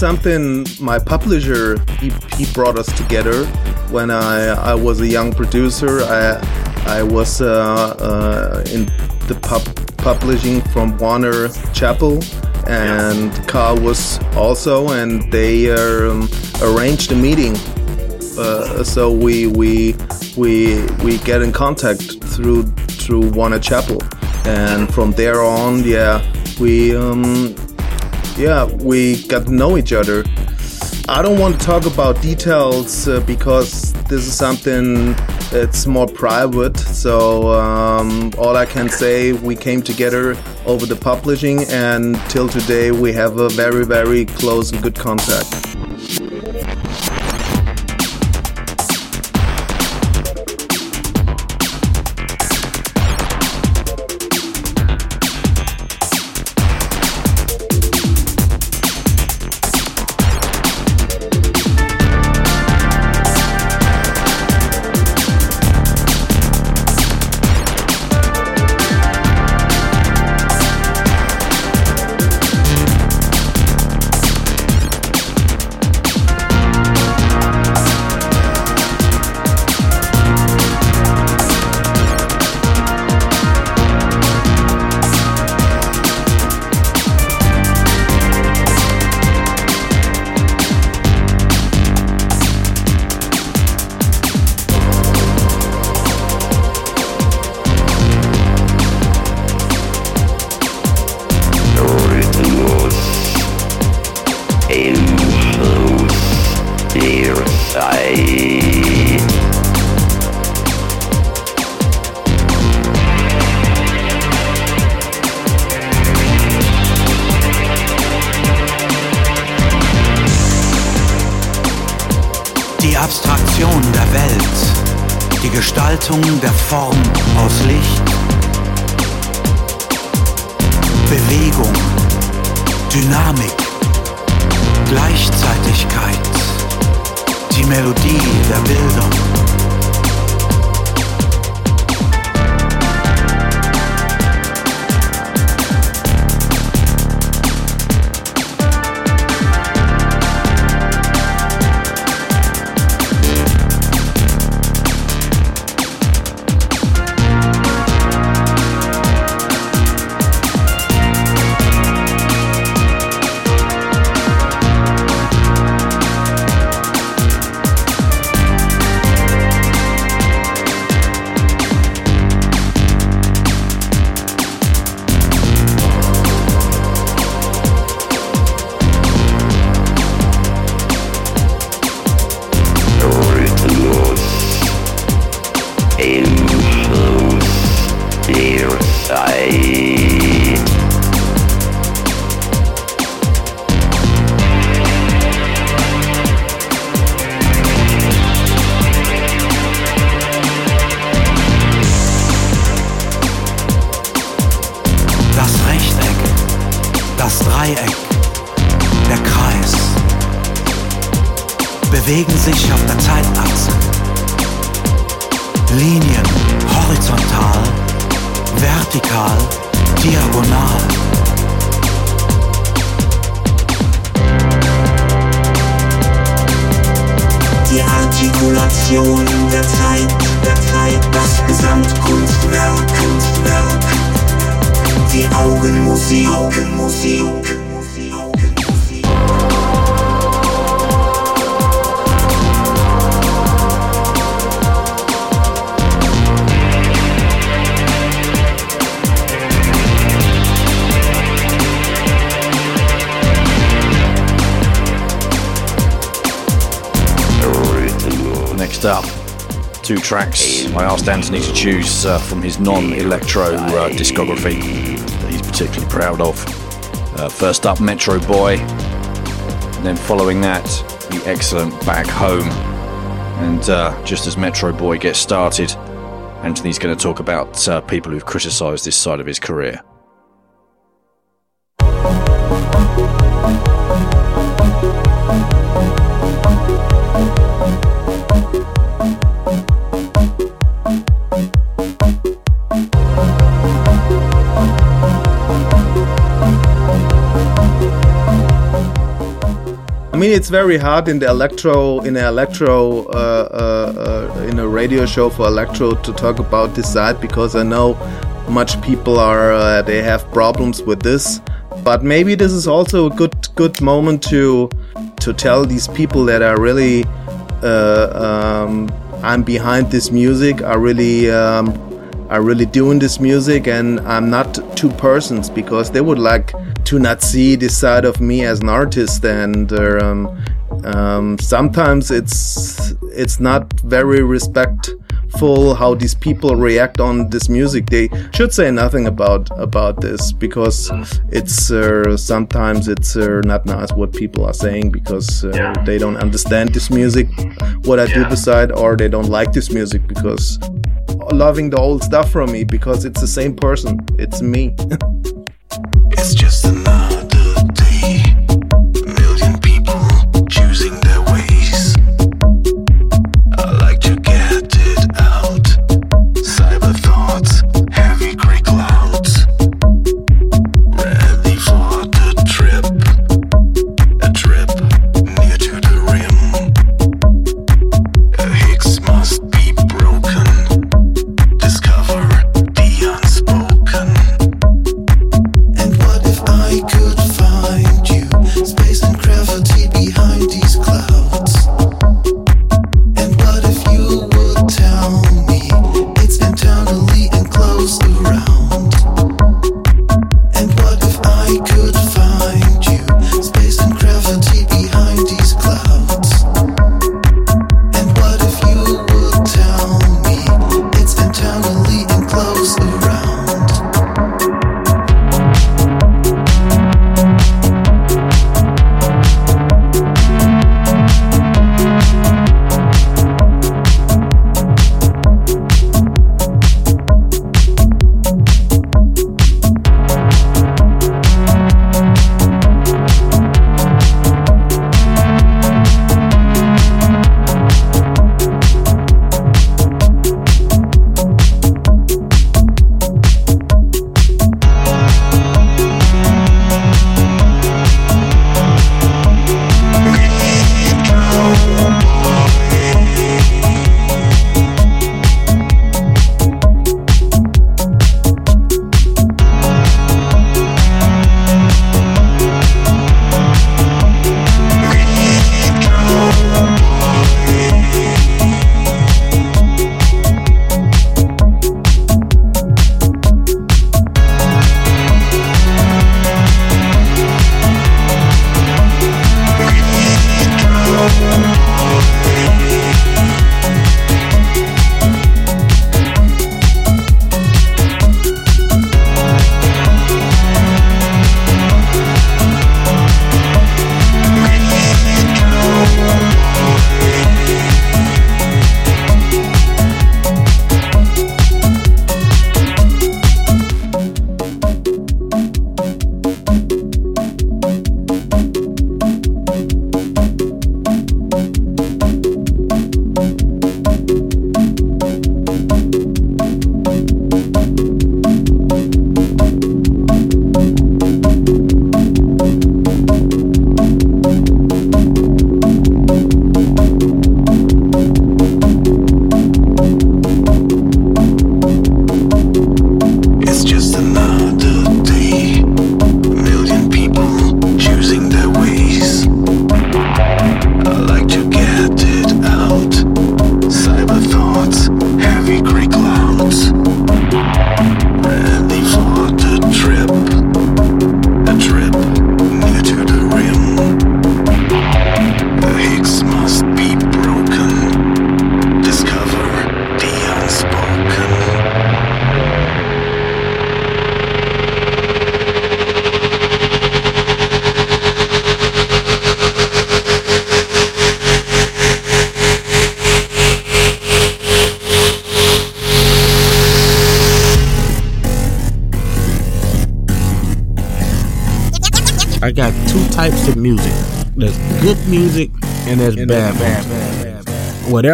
Something my publisher he, he brought us together when I I was a young producer. I I was uh, uh, in the pub publishing from Warner Chappell, and Karl was also and they um, arranged a meeting. Uh, so we we we we get in contact through through Warner Chappell, and from there on yeah we um, yeah, we got to know each other. I don't want to talk about details uh, because this is something that's more private. So um, all I can say, we came together over the publishing, and till today we have a very, very close and good contact. Anthony to choose uh, from his non electro uh, discography that he's particularly proud of. Uh, first up, Metro Boy, and then following that, the excellent Back Home. And uh, just as Metro Boy gets started, Anthony's going to talk about uh, people who've criticised this side of his career. It's very hard in the electro, in electro, uh, uh, uh, in a radio show for electro to talk about this side because I know much people are uh, they have problems with this. But maybe this is also a good good moment to to tell these people that are really uh, um, I'm behind this music. Are really um, are really doing this music, and I'm not two persons because they would like to not see this side of me as an artist and um, um, sometimes it's it's not very respectful how these people react on this music. They should say nothing about about this because it's uh, sometimes it's uh, not nice what people are saying because uh, they don't understand this music what i do beside or they don't like this music because loving the old stuff from me because it's the same person. It's me. It's just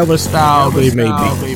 Whatever style they may be.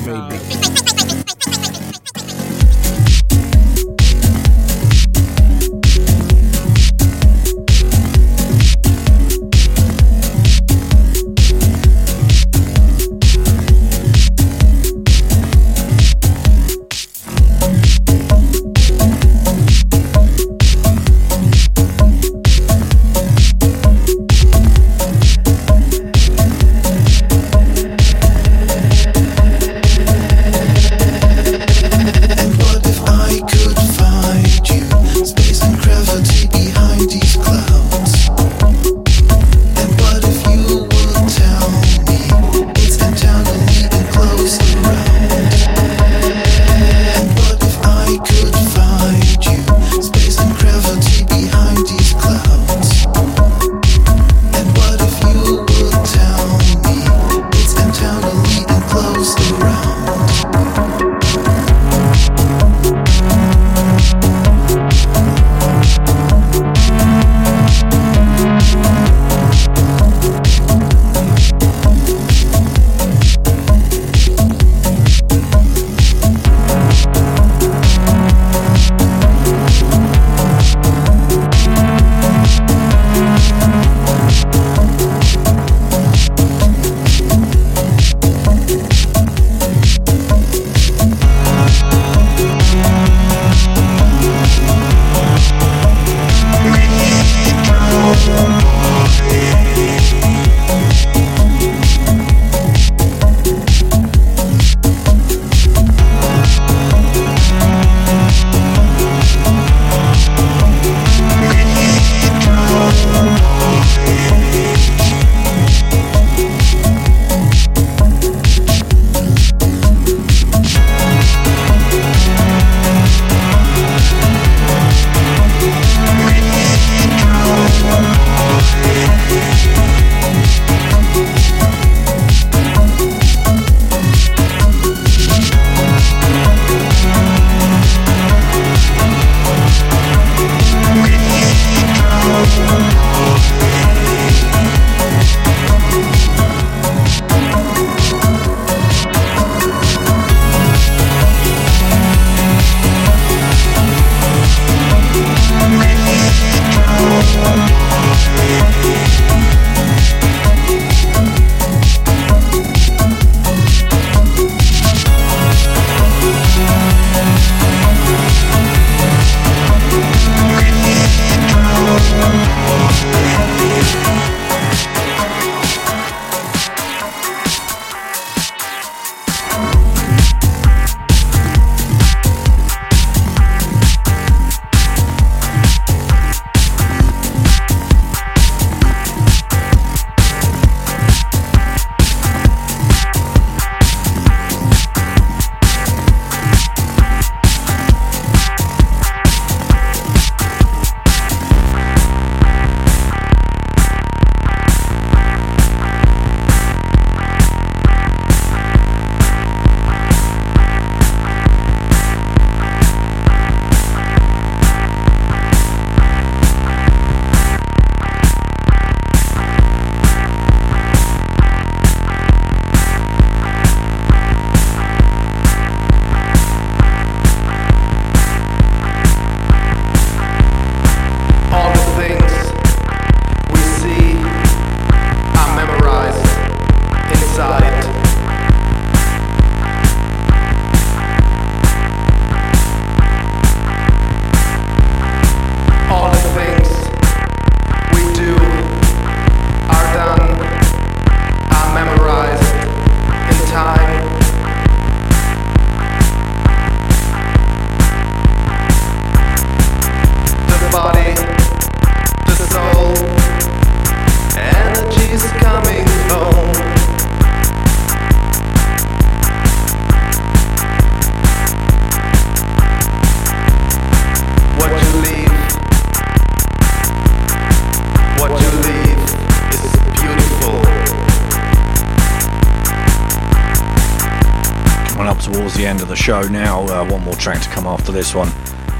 Show now. Uh, one more track to come after this one.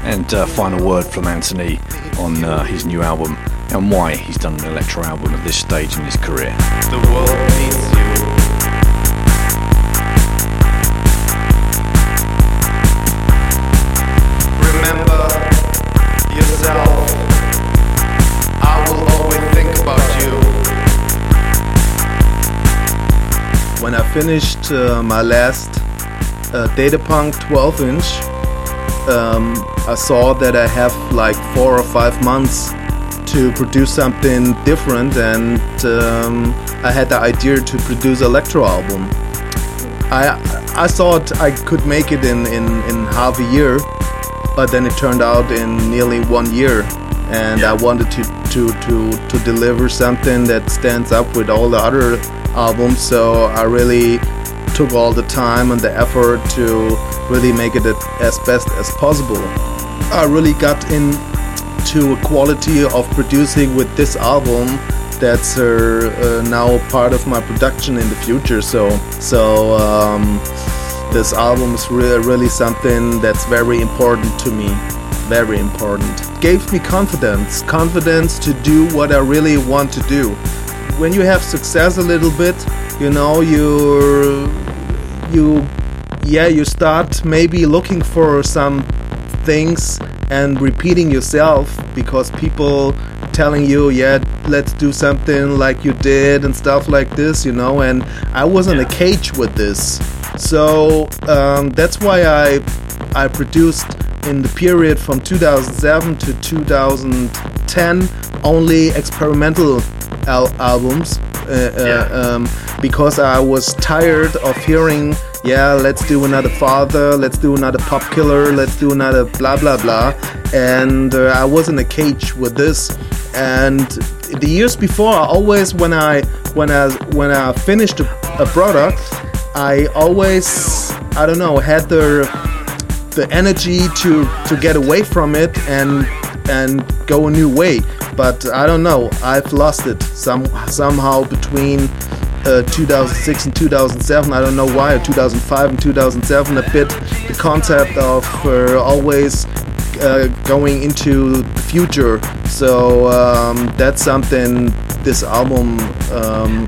And uh, final word from Anthony on uh, his new album, and why he's done an electro album at this stage in his career. The world needs you. Remember yourself. I will always think about you. When I finished uh, my last uh, Datapunk 12 inch, um, I saw that I have like four or five months to produce something different, and um, I had the idea to produce electro album. I I thought I could make it in, in, in half a year, but then it turned out in nearly one year, and I wanted to, to, to, to deliver something that stands up with all the other albums, so I really took all the time and the effort to really make it as best as possible. I really got into a quality of producing with this album that's uh, uh, now part of my production in the future. So, so um, this album is really, really something that's very important to me. Very important. Gave me confidence, confidence to do what I really want to do. When you have success a little bit, you know, you you yeah, you start maybe looking for some things and repeating yourself because people telling you, yeah, let's do something like you did and stuff like this, you know. And I was in a cage with this, so um, that's why I I produced in the period from 2007 to 2010 only experimental al- albums uh, uh, um, because I was tired of hearing yeah, let's do another father, let's do another pop killer, let's do another blah blah blah. And uh, I was in a cage with this. And the years before, always when I when I when I finished a, a product, I always I don't know had the the energy to to get away from it and and go a new way. But I don't know, I've lost it some somehow between uh, 2006 and 2007. I don't know why, or 2005 and 2007. A bit the concept of uh, always uh, going into the future. So um, that's something this album um,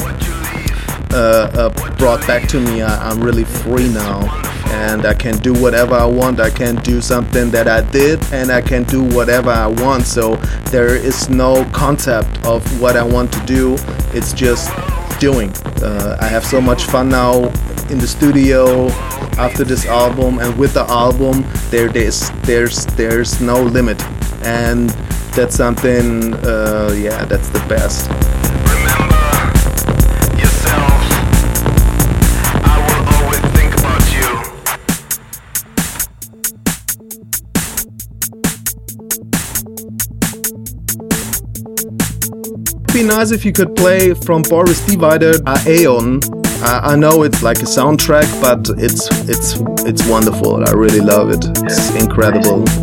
uh, brought back to me. I, I'm really free now. And I can do whatever I want. I can do something that I did, and I can do whatever I want. So there is no concept of what I want to do. It's just doing. Uh, I have so much fun now in the studio after this album, and with the album, there there's there's there's no limit, and that's something. Uh, yeah, that's the best. Be nice if you could play from Boris Divider uh, Aeon. Uh, I know it's like a soundtrack, but it's it's it's wonderful. I really love it. It's incredible.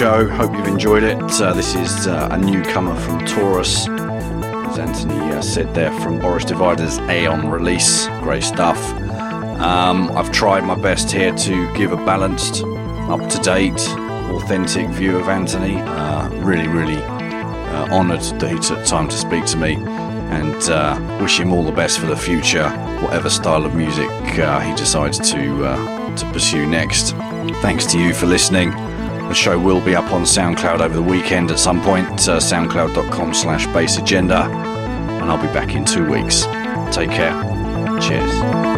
Show. Hope you've enjoyed it. Uh, this is uh, a newcomer from Taurus, as Anthony uh, said there, from Boris Divider's Aeon release. Great stuff. Um, I've tried my best here to give a balanced, up to date, authentic view of Anthony. Uh, really, really uh, honoured that he took time to speak to me and uh, wish him all the best for the future, whatever style of music he decides to, to pursue next. Thanks to you for listening. The show will be up on SoundCloud over the weekend at some point, uh, soundcloud.com slash bass agenda, and I'll be back in two weeks. Take care. Cheers.